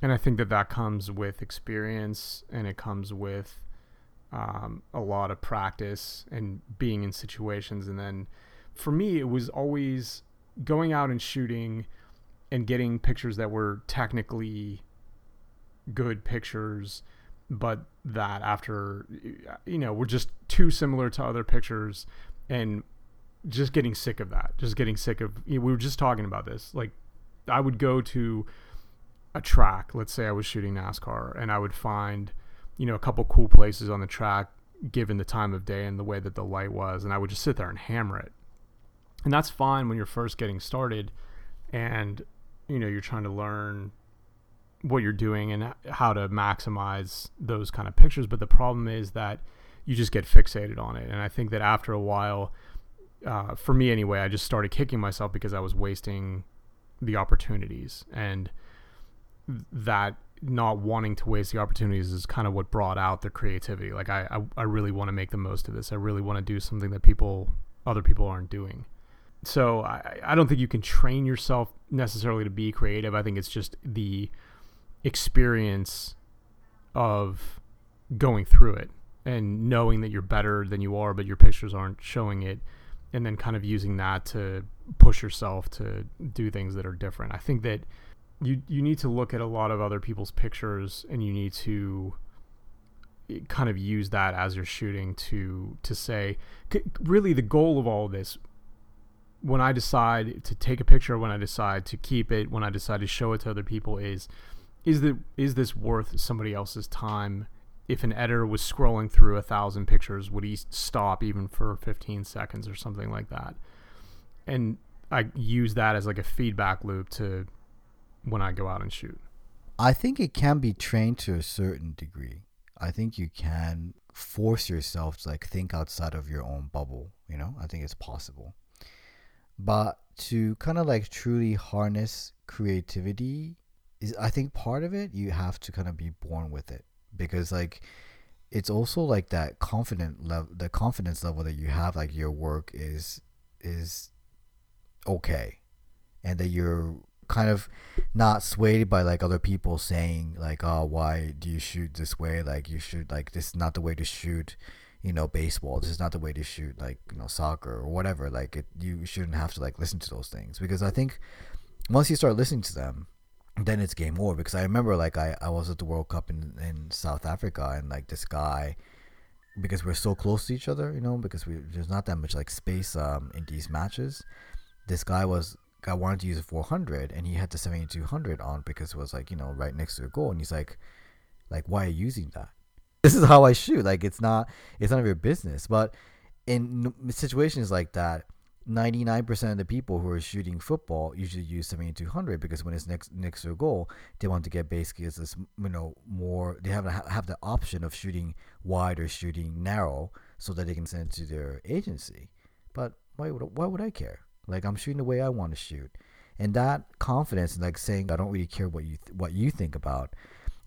and I think that that comes with experience, and it comes with um, a lot of practice and being in situations. And then, for me, it was always going out and shooting and getting pictures that were technically good pictures but that after you know were just too similar to other pictures and just getting sick of that just getting sick of you know, we were just talking about this. Like i would go to a track let's say i was shooting nascar and i would find you know a couple cool places on the track given the time of day and the way that the light was and i would just sit there and hammer it. And that's fine when you're first getting started and you know you're trying to learn what you're doing and how to maximize those kind of pictures but the problem is that you just get fixated on it. And i think that after a while uh, for me anyway i just started kicking myself because i was wasting the opportunities. And that not wanting to waste the opportunities is kind of what brought out the creativity. Like i i, I really want to make the most of this. I really want to do something that people other people aren't doing. So I, I don't think you can train yourself necessarily to be creative. I think it's just the experience of going through it and knowing that you're better than you are, but your pictures aren't showing it, and then kind of using that to push yourself to do things that are different. I think that you you need to look at a lot of other people's pictures and you need to eh, kind of use that as you're shooting to to say really the goal of all of this when I decide to take a picture when I decide to keep it when I decide to show it to other people is is that is this worth somebody else's time? If an editor was scrolling through a thousand pictures, would he stop even for 15 seconds or something like that? And I use that as like a feedback loop to when I go out and shoot. I think it can be trained to a certain degree. I think you can force yourself to like think outside of your own bubble. You know, I think it's possible. But to kind of like truly harness creativity I think part of it you have to kind of be born with it because like it's also like that confident level, the confidence level that you have, like your work is is okay, and that you're kind of not swayed by like other people saying like oh why do you shoot this way? Like you should like this is not the way to shoot you know baseball. This is not the way to shoot like you know soccer or whatever. Like it, you shouldn't have to like listen to those things because i think once you start listening to them then it's game over because i remember like i, I was at the world cup in, in south africa and like this guy because we're so close to each other you know because we there's not that much like space um in these matches this guy was I wanted to use a 400 and he had the 7200 on because it was like you know right next to the goal and he's like like why are you using that? *laughs* This is how I shoot like it's not it's none of your business but in situations like that 99% of the people who are shooting football usually use 7200 because when it's next next to a goal they want to get basically as this you know more they have have the option of shooting wide or shooting narrow so that they can send it to their agency. But why would why would I care? Like I'm shooting the way I want to shoot, and that confidence, like saying I don't really care what you th- what you think about,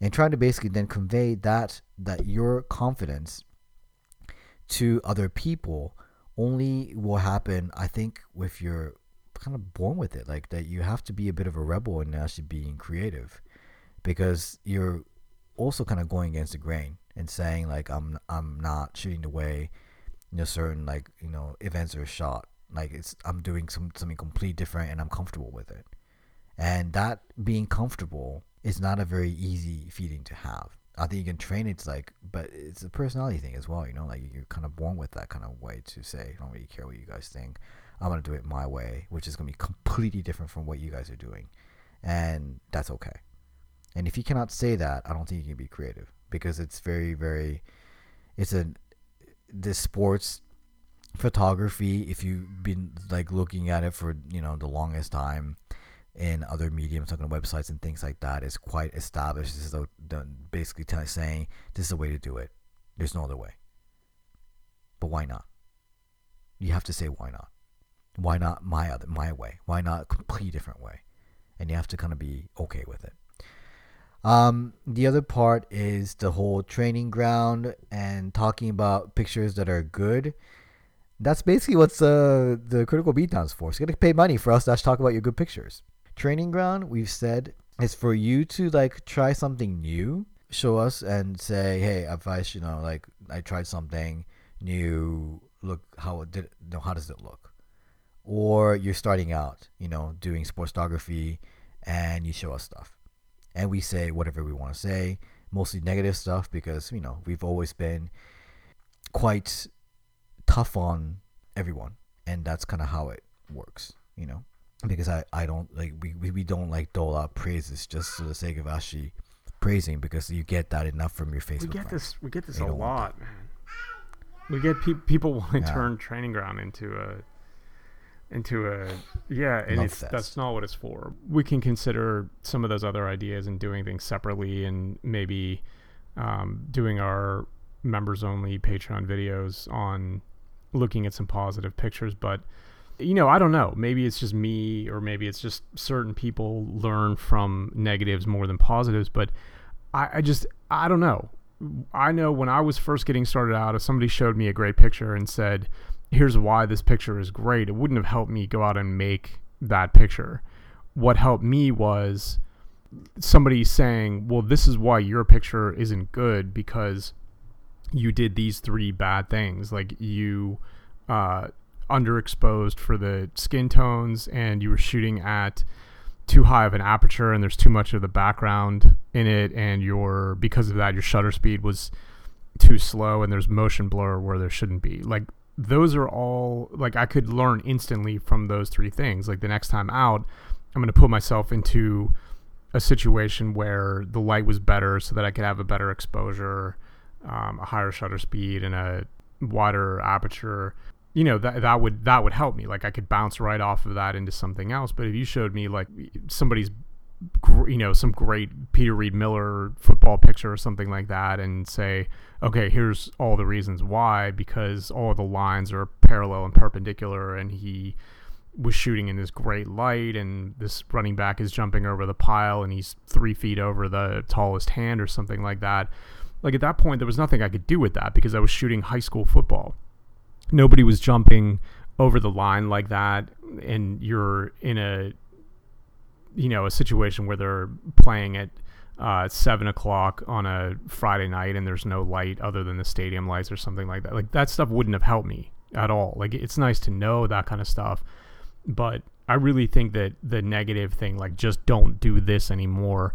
and trying to basically then convey that that your confidence to other people only will happen, I think, if you're kind of born with it. Like that, you have to be a bit of a rebel in actually being creative, because you're also kind of going against the grain and saying like I'm I'm not shooting the way you know certain like you know events are shot like it's I'm doing some something completely different and I'm comfortable with it. And that being comfortable is not a very easy feeling to have. I think you can train it like but it's a personality thing as well, you know, like you're kind of born with that kind of way to say, I don't really care what you guys think. I'm gonna do it my way, which is gonna be completely different from what you guys are doing. And that's okay. And if you cannot say that, I don't think you can be creative because it's very, very it's a this sports photography if you've been like looking at it for you know the longest time in other mediums talking websites and things like that is quite established. This is a, basically t- saying this is the way to do it. There's no other way. But why not? You have to say why not. Why not my other my way? Why not a completely different way? And you have to kind of be okay with it. Um, the other part is the whole training ground and talking about pictures that are good. That's basically what's uh, the critical beatdowns for. So you gotta pay money for us to talk about your good pictures. Training ground, we've said, is for you to like try something new, show us and say, hey, I you know like I tried something new, look how it did. You know, how does it look? Or you're starting out, you know, doing sports photography, and you show us stuff, and we say whatever we want to say, mostly negative stuff because you know we've always been quite tough on everyone, and that's kind of how it works, you know. Because I, I don't like we, we, don't like dole out praises just for the sake of actually praising because you get that enough from your Facebook. We get friends. this we get this They a lot, man. We get pe- people *laughs* want to Yeah. turn training ground into a into a yeah, and Love it's fest. that's not what it's for. We can consider some of those other ideas and doing things separately, and maybe um, doing our members only Patreon videos on looking at some positive pictures, but you know, I don't know. Maybe it's just me, or maybe it's just certain people learn from negatives more than positives. But I, I just, I don't know. I know when I was first getting started out, if somebody showed me a great picture and said, here's why this picture is great, it wouldn't have helped me go out and make that picture. What helped me was somebody saying, well, this is why your picture isn't good because you did these three bad things. Like you, uh, underexposed for the skin tones and you were shooting at too high of an aperture and there's too much of the background in it and your because of that your shutter speed was too slow and there's motion blur where there shouldn't be. Like those are all like I could learn instantly from those three things. Like the next time out I'm going to put myself into a situation where the light was better so that I could have a better exposure um, a higher shutter speed and a wider aperture you know that that would that would help me. Like i could bounce right off of that into something else. But if you showed me like somebody's you know some great Peter Read Miller football picture or something like that and say okay here's all the reasons why because all the lines are parallel and perpendicular and he was shooting in this great light and this running back is jumping over the pile and he's three feet over the tallest hand or something like that. Like at that point there was nothing I could do with that because I was shooting high school football nobody was jumping over the line like that and you're in a you know a situation where they're playing at uh, seven o'clock on a Friday night and there's no light other than the stadium lights or something like that. Like that stuff wouldn't have helped me at all. Like it's nice to know that kind of stuff, but I really think that the negative thing, like just don't do this anymore.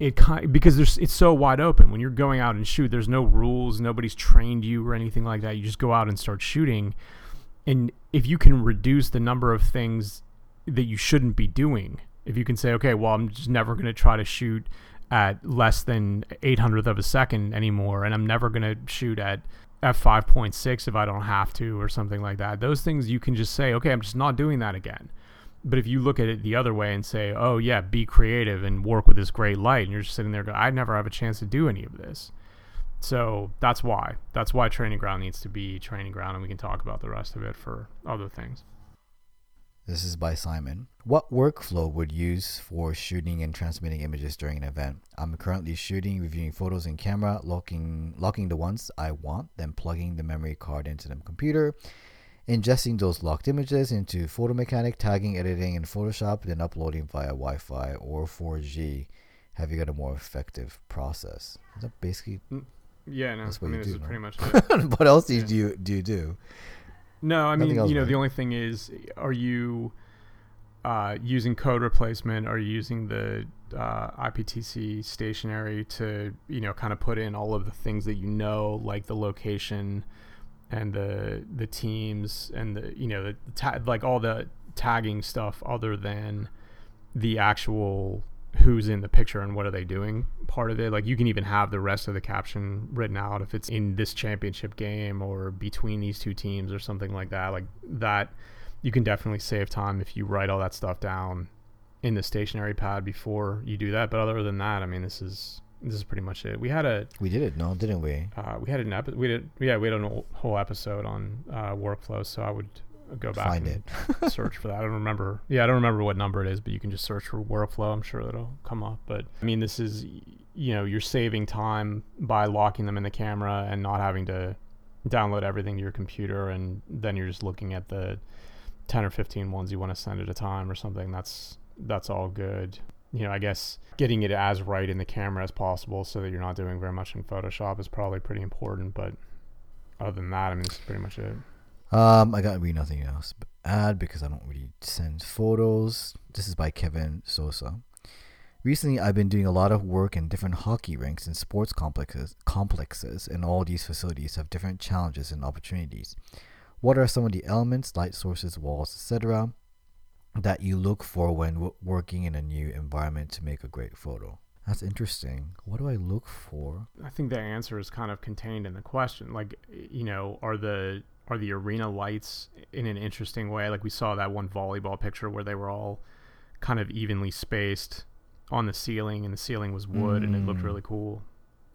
It kind because there's it's so wide open when you're going out and shoot. There's no rules. Nobody's trained you or anything like that. You just go out and start shooting, and if you can reduce the number of things that you shouldn't be doing if you can say, okay, well, I'm just never going to try to shoot at less than 800th of a second anymore, and I'm never going to shoot at f5.6 if I don't have to, or something like that. Those things you can just say, okay, I'm just not doing that again. But if you look at it the other way and say, oh, yeah, be creative and work with this great light, and you're just sitting there going, I never have a chance to do any of this. So that's why. That's why training ground needs to be training ground, and we can talk about the rest of it for other things. This is by Simon. What workflow would use for shooting and transmitting images during an event? I'm currently shooting, reviewing photos in camera, locking locking the ones I want, then plugging the memory card into the computer, ingesting those locked images into Photo Mechanic, tagging, editing in Photoshop, then uploading via Wi-Fi or 4G. Have you got a more effective process? Is that basically Yeah, no, That's I what mean you this do, is no? pretty much *laughs* it. what else do you Yeah. do do you do? No, I mean, Nothing you know, right? the only thing is, are you uh, using code replacement? Are you using the uh, IPTC stationery to, you know, kind of put in all of the things that you know, like the location and the the teams and the, you know, the ta- like all the tagging stuff, other than the actual who's in the picture and what are they doing part of it. Like you can even have the rest of the caption written out if it's in this championship game or between these two teams or something like that. Like that you can definitely save time if you write all that stuff down in the stationery pad before you do that. But other than that i mean this is this is pretty much it. We had a We did it, no, didn't we? uh, we had an epi- we did yeah we had a whole- episode on uh, workflow so i would go back Find and *laughs* search for that. I don't remember yeah i don't remember what number it is but you can just search for workflow. I'm sure it'll come up but i mean this is you know you're saving time by locking them in the camera and not having to download everything to your computer and then you're just looking at the 10 or 15 ones you want to send at a time or something. That's that's all good you know i guess getting it as right in the camera as possible so that you're not doing very much in photoshop is probably pretty important but other than that i mean is pretty much it Um, I got really nothing else but add because I don't really send photos. This is by Kevin Sosa. Recently, I've been doing a lot of work in different hockey rinks and sports complexes, complexes, and all these facilities have different challenges and opportunities. What are some of the elements, light sources, walls, etc., that you look for when w- working in a new environment to make a great photo? That's interesting. What do I look for? I think the answer is kind of contained in the question. Like, you know, are the are the arena lights in an interesting way? Like we saw that one volleyball picture where they were all kind of evenly spaced on the ceiling, and the ceiling was wood, and it looked Mm. really cool.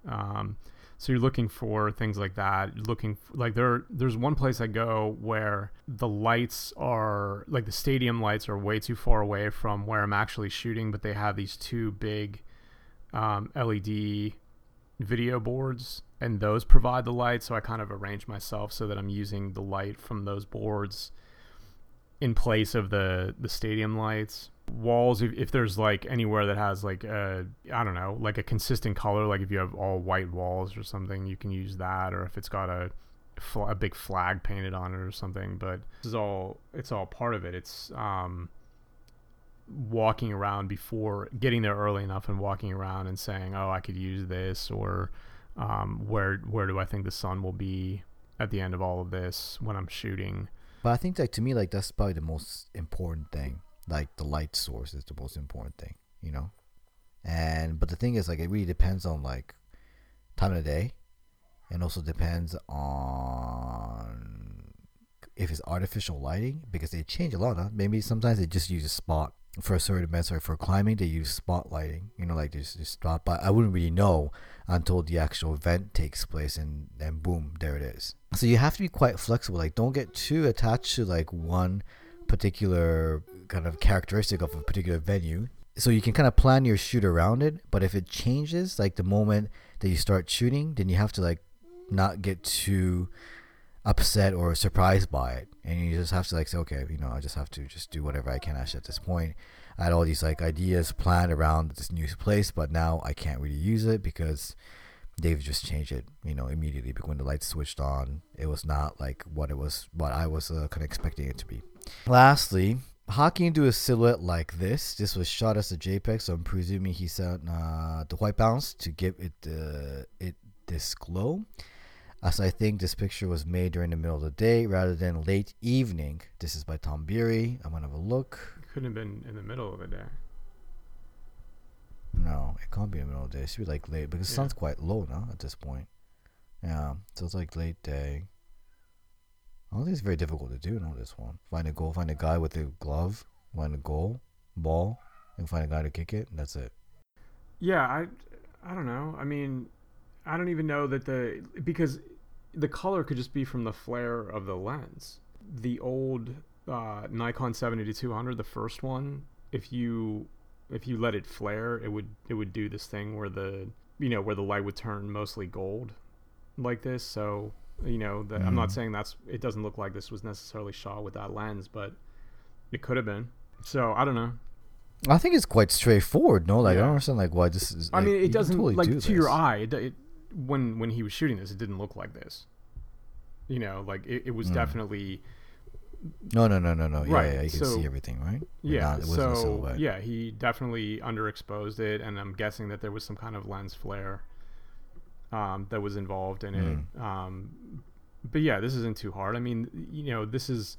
Um, so you're looking for things like that. Looking f like there, there's one place I go where the lights are like the stadium lights are way too far away from where I'm actually shooting, but they have these two big um, LED video boards, and those provide the light. So I kind of arrange myself so that I'm using the light from those boards in place of the the stadium lights. Walls, if, if there's like anywhere that has like a I don't know, like a consistent color, like if you have all white walls or something, you can use that. Or if it's got a a big flag painted on it or something. But this is all it's all part of it. It's um walking around before getting there early enough and walking around and saying, "Oh, I could use this," or um, "Where where do I think the sun will be at the end of all of this when I'm shooting?" But I think like to me like that's probably the most important thing. Like the light source is the most important thing, you know. And but the thing is like it really depends on like time of day, and also depends on if it's artificial lighting because they change a lot. Huh? Maybe sometimes they just use a spot for a certain or for climbing they use spotlighting you know like just just spot but i wouldn't really know until the actual event takes place and then boom there it is so you have to be quite flexible like don't get too attached to like one particular kind of characteristic of a particular venue. So you can kind of plan your shoot around it but if it changes like the moment that you start shooting then you have to like not get too upset or surprised by it. And you just have to like say okay you know i just have to just do whatever i can actually at this point. I had all these like ideas planned around this new place but now i can't really use it because they've just changed it you know immediately. Because when the lights switched on it was not like what it was what i was uh, kind of expecting it to be. Lastly Hockey into a silhouette like this. This was shot as a JPEG, so I'm presuming he sent uh, the white balance to give it uh, it this glow as I think this picture was made during the middle of the day rather than late evening. This is by Tom Beery. I'm gonna have a look. Couldn't have been in the middle of the day. No, it can't be in the middle of the day. It should be like late because the sun's quite low now at this point. Yeah, so it's like late day. I don't think it's very difficult to do now. This one, find a goal, find a guy with a glove, find a goal, ball, and find a guy to kick it. And that's it. Yeah, I, I don't know. I mean, I don't even know that the because the color could just be from the flare of the lens. The old uh, Nikon 70-200, the first one, if you if you let it flare, it would it would do this thing where the you know where the light would turn mostly gold, like this. So you know, the, I'm not saying that's it doesn't look like this was necessarily shot with that lens, but it could have been. So I don't know. I think it's quite straightforward. No, like I don't understand like why this is. I mean, it doesn't totally like do to your eye. It, it, when when he was shooting this, it didn't look like this. You know, like it, it was Hmm. definitely No, no, no, no, no. Yeah, Right, yeah, you can so- see everything, right? Yeah. not, so yeah, he definitely underexposed it, and I'm guessing that there was some kind of lens flare um, that was involved in Hmm. it. Um, but yeah, this isn't too hard. I mean, you know, this is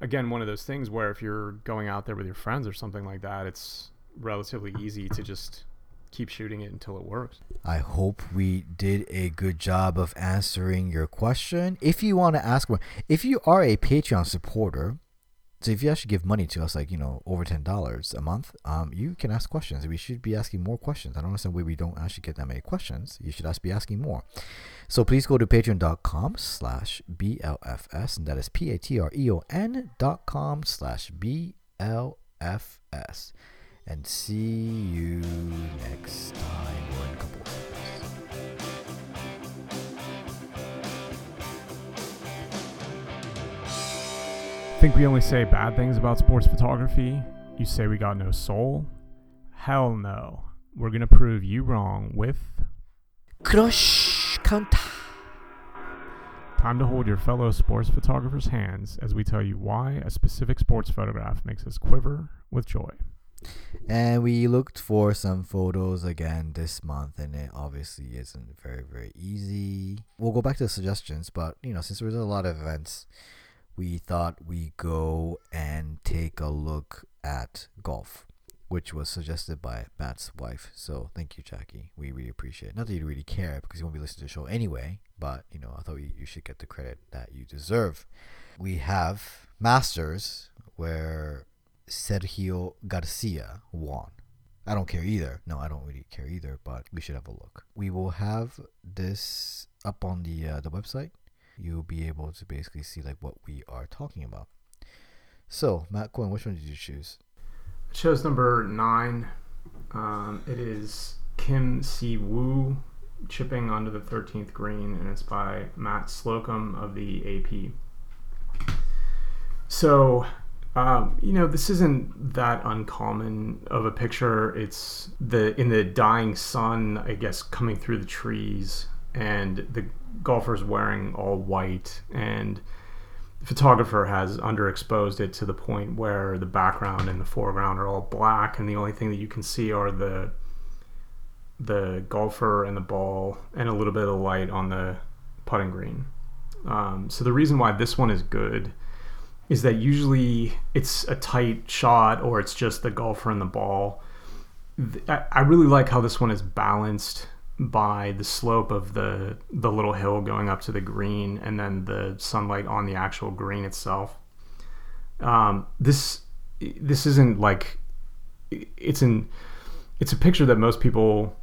again one of those things where if you're going out there with your friends or something like that, it's relatively easy to just keep shooting it until it works. I hope we did a good job of answering your question. If you want to ask more, if you are a Patreon supporter, so if you actually give money to us, like you know, over ten dollars a month, um, you can ask questions. We should be asking more questions. I don't understand why we don't actually get that many questions. You should be asking more. So please go to patreon.com slash BLFS, and that is P A T R E O N dot com slash BLFS. And see you next time Think we only say bad things about sports photography? You say we got no soul? Hell no. We're gonna prove you wrong with Crush counter. time to hold your fellow sports photographers' hands as we tell you why a specific sports photograph makes us quiver with joy. And we looked for some photos again this month, and it obviously isn't very, very easy. We'll go back to the suggestions, but you know, since there's a lot of events, we thought we go and take a look at golf, which was suggested by Matt's wife. So thank you, Jackie. We really appreciate it. Not that you really care because you won't be listening to the show anyway, but you know, I thought you, you should get the credit that you deserve. We have Masters where Sergio Garcia won. I don't care either. No, I don't really care either, but we should have a look. We will have this up on the uh, the website. You'll be able to basically see like what we are talking about. So, Matt Quinn, which one did you choose? I chose number nine. Um, it is Kim Si Woo chipping onto the 13th green, and it's by Matt Slocum of the AP. So, um, you know, this isn't that uncommon of a picture. It's the in the dying sun, I guess, coming through the trees, and the golfer's wearing all white, and the photographer has underexposed it to the point where the background and the foreground are all black, and the only thing that you can see are the the golfer and the ball, and a little bit of light on the putting green. Um, so the reason why this one is good is that usually it's a tight shot or it's just the golfer and the ball. I I really like how this one is balanced by the slope of the the little hill going up to the green and then the sunlight on the actual green itself. Um, this this isn't like it's an it's a picture that most people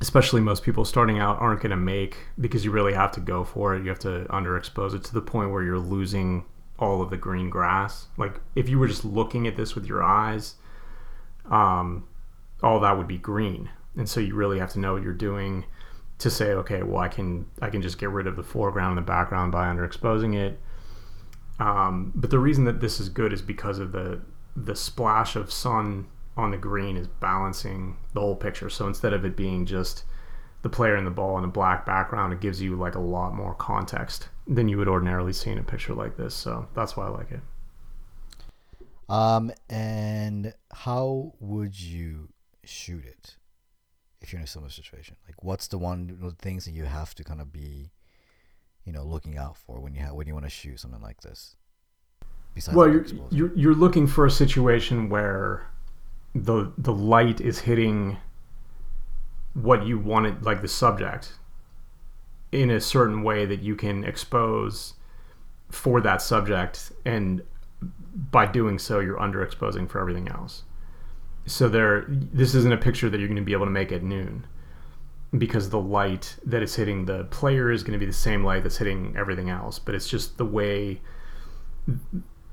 especially most people starting out aren't going to make because you really have to go for it. You have to underexpose it to the point where you're losing all of the green grass. Like if you were just looking at this with your eyes um, all that would be green and so you really have to know what you're doing to say okay well i can i can just get rid of the foreground and the background by underexposing it um, but the reason that this is good is because of the the splash of sun on the green is balancing the whole picture. So instead of it being just the player and the ball in a black background, it gives you like a lot more context than you would ordinarily see in a picture like this. So that's why I like it. Um, and how would you shoot it if you're in a similar situation? Like, what's the one things that you have to kind of be, you know, looking out for when you have when you want to shoot something like this? Besides well, you're, you're you're looking for a situation where the the light is hitting what you wanted like the subject in a certain way that you can expose for that subject and by doing so you're underexposing for everything else so there this isn't a picture that you're going to be able to make at noon because the light that is hitting the player is going to be the same light that's hitting everything else but it's just the way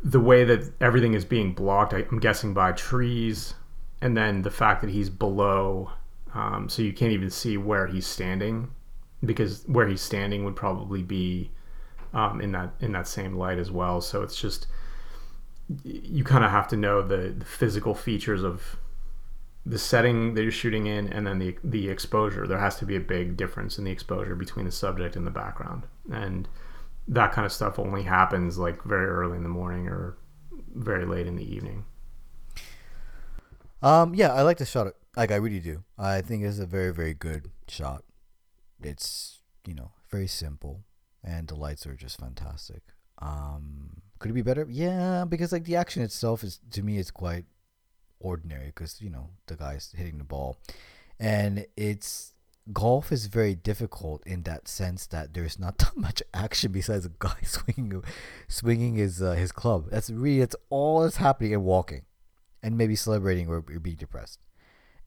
the way that everything is being blocked i'm guessing by trees and then the fact that he's below, um, so you can't even see where he's standing, because where he's standing would probably be um, in that in that same light as well. So it's just you kind of have to know the, the physical features of the setting that you're shooting in and then the the exposure there has to be a big difference in the exposure between the subject and the background and that kind of stuff only happens like very early in the morning or very late in the evening um, yeah, I like the shot. Like I really do. I think it's a very very good shot. It's you know very simple, and the lights are just fantastic. Um, could it be better? Yeah, because like the action itself is to me it's quite ordinary because you know the guy's hitting the ball, and it's golf is very difficult in that sense that there's not *laughs* that much action besides a guy *laughs* swinging swinging his uh, his club. That's really that's all that's happening and walking and maybe celebrating or being depressed.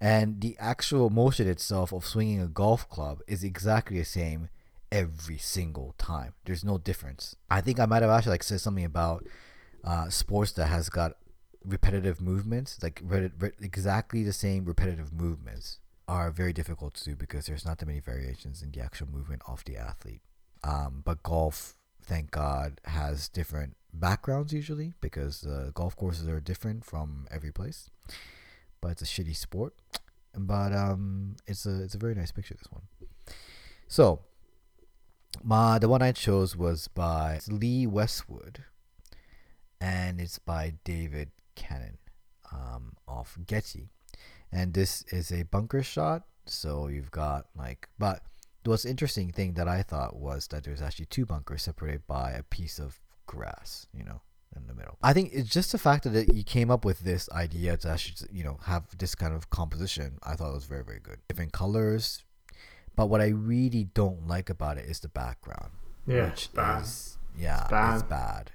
And the actual motion itself of swinging a golf club is exactly the same every single time. There's no difference. I think I might have actually like said something about uh, sports that has got repetitive movements, like re- re- exactly the same repetitive movements, are very difficult to do because there's not that many variations in the actual movement of the athlete. Um, but golf, thank God, has different backgrounds usually because uh, golf courses are different from every place. But it's a shitty sport. But um, it's a it's a very nice picture. This one. So, my the one I chose was by Lee Westwood, and it's by David Cannon, um, off Getty, and this is a bunker shot. So you've got like, but the most interesting thing that I thought was that there's actually two bunkers separated by a piece of grass, you know, in the middle. I think it's just the fact that you came up with this idea to actually, you know, have this kind of composition. I thought it was very, very good. Different colors, but what I really don't like about it is the background. Yeah, which bad. is yeah, it's bad. it's bad.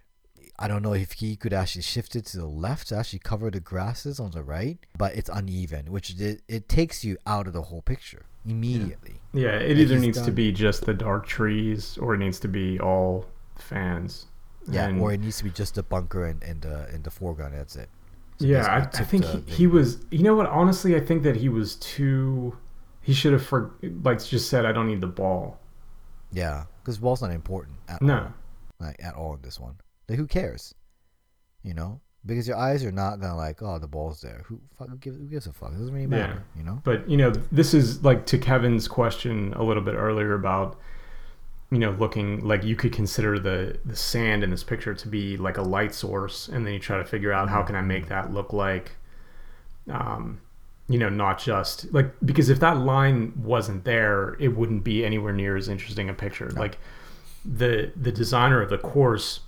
I don't know if he could actually shift it to the left to actually cover the grasses on the right, but it's uneven, which it, it takes you out of the whole picture immediately. Yeah, yeah it either needs done... to be just the dark trees or it needs to be all fans. Yeah, and, or it needs to be just the bunker and, in the in the foreground. That's it. So yeah, I, I, think he, he was. You know what? Honestly, I think that he was too. He should have for like just said, "I don't need the ball." Yeah, because ball's not important at no. all. Like at all in this one. Like who cares? You know, because your eyes are not gonna like, oh, the ball's there. Who fuck, who gives, who gives a fuck? It doesn't really matter. Yeah. You know. But you know, this is like to Kevin's question a little bit earlier about you know, looking like you could consider the the sand in this picture to be like a light source, and then you try to figure out how can I make that look like, um, you know, not just like because if that line wasn't there, it wouldn't be anywhere near as interesting a picture. No. Like the the designer of the course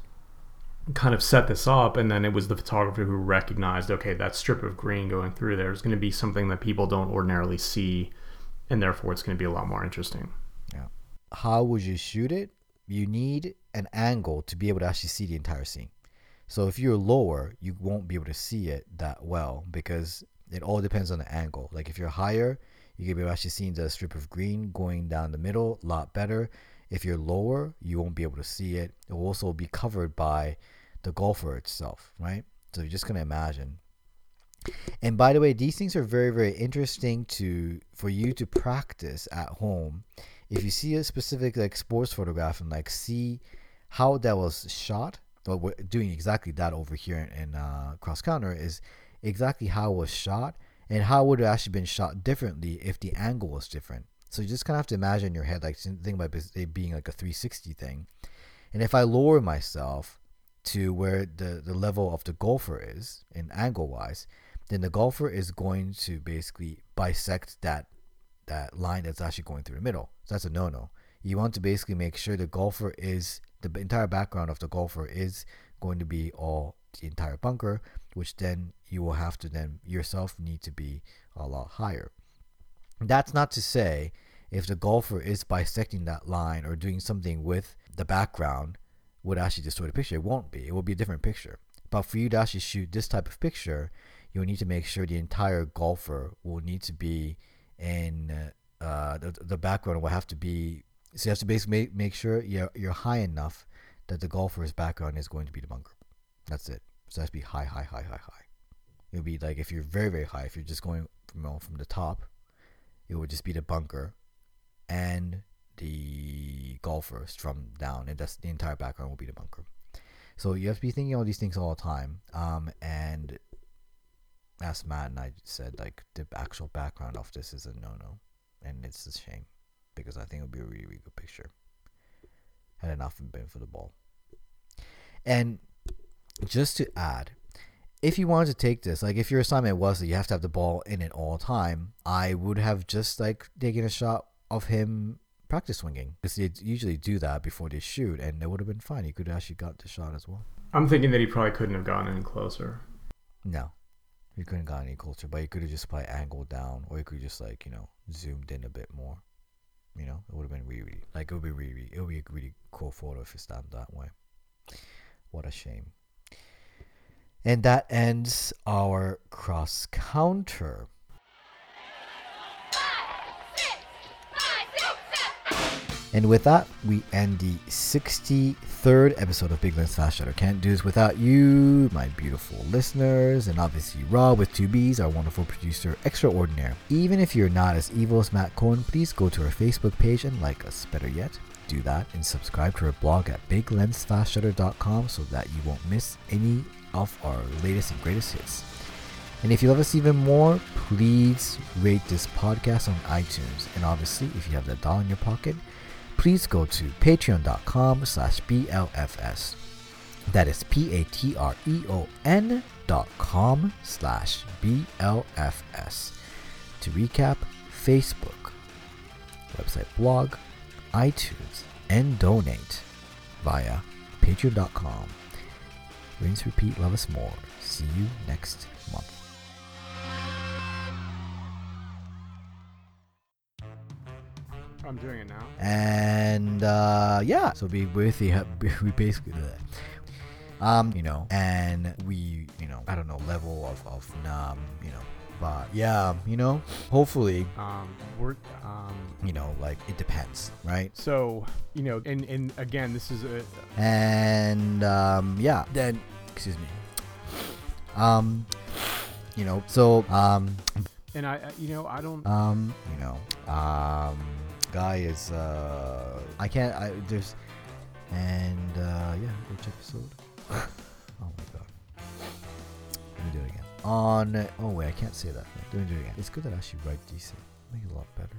kind of set this up and then it was the photographer who recognized okay that strip of green going through there is going to be something that people don't ordinarily see and therefore it's going to be a lot more interesting yeah how would you shoot it? You need an angle to be able to actually see the entire scene. So if you're lower, you won't be able to see it that well because It all depends on the angle. Like if you're higher, you can be actually seeing the strip of green going down the middle a lot better. If you're lower, you won't be able to see it. It will also be covered by the golfer itself, right? So you're just gonna imagine. And by the way, these things are very, very interesting to for you to practice at home. If you see a specific like sports photograph and like see how that was shot, well, we're doing exactly that over here in uh, crush counter is exactly how it was shot and how would it actually been shot differently if the angle was different. So you just kind of have to imagine in your head, like think about it being like a 360 thing. And if I lower myself to where the, the level of the golfer is in angle wise, then the golfer is going to basically bisect that that line that's actually going through the middle. So that's a no no. You want to basically make sure the golfer is the entire background of the golfer is going to be all the entire bunker, which then you will have to then yourself need to be a lot higher. That's not to say if the golfer is bisecting that line or doing something with the background would actually distort the picture. It won't be. It will be a different picture. But for you to actually shoot this type of picture, you'll need to make sure the entire golfer will need to be in uh, the, the background will have to be so you have to basically make, make sure you're, you're high enough that the golfer's background is going to be the bunker. That's it. So to be high, high, high, high, high. It'll be like if you're very, very high, if you're just going from, you know, from the top, it would just be the bunker and the golfers from down, and that's the entire background will be the bunker. So you have to be thinking all these things all the time. Um, and as Matt and I said, like the actual background of this is a no-no, and it's a shame because I think it would be a really, really good picture. Had enough been for the ball. And just to add, if you wanted to take this, like if your assignment was that you have to have the ball in it all the time, I would have just like taken a shot of him practice swinging because they usually do that before they shoot, and it would have been fine. He could have actually got the shot as well. I'm thinking that he probably couldn't have gotten any closer. No, he couldn't got any closer, but he could have just probably angled down, or he could just like you know zoomed in a bit more. You know, it would have been really, really like it would be really, it would be a really cool photo if it stand that way. What a shame. And that ends our crush counter. And with that, we end the 63rd episode of Big Lens Fast Shutter. Can't do this without you, my beautiful listeners, and obviously Rob with two B's, our wonderful producer extraordinaire. Even if you're not as evil as Matt Cohen, please go to our Facebook page and like us. Better yet, do that and subscribe to our blog at biglensfastshutter.com so that you won't miss any of our latest and greatest hits. And if you love us even more, please rate this podcast on iTunes. And obviously, if you have that dollar in your pocket, please go to patreon.com slash blfs that is p-a-t-r-e-o-n dot com slash blfs to recap facebook website blog itunes and donate via patreon.com rinse repeat love us more. See you next month I'm doing it now. and uh, yeah, so we basically have, we basically *laughs* um you know and we you know I don't know level of of um you know but yeah you know hopefully Um, we're um, you know like it depends right so you know, and and again, this is a and um yeah then excuse me um you know so um and I- you know, I don't. um you know um guy is uh I can't I there's and uh yeah which episode? *laughs* Oh my god. Let me do it again. On oh wait I can't say that. Let me do it again. It's good that I actually write decent. Make it a lot better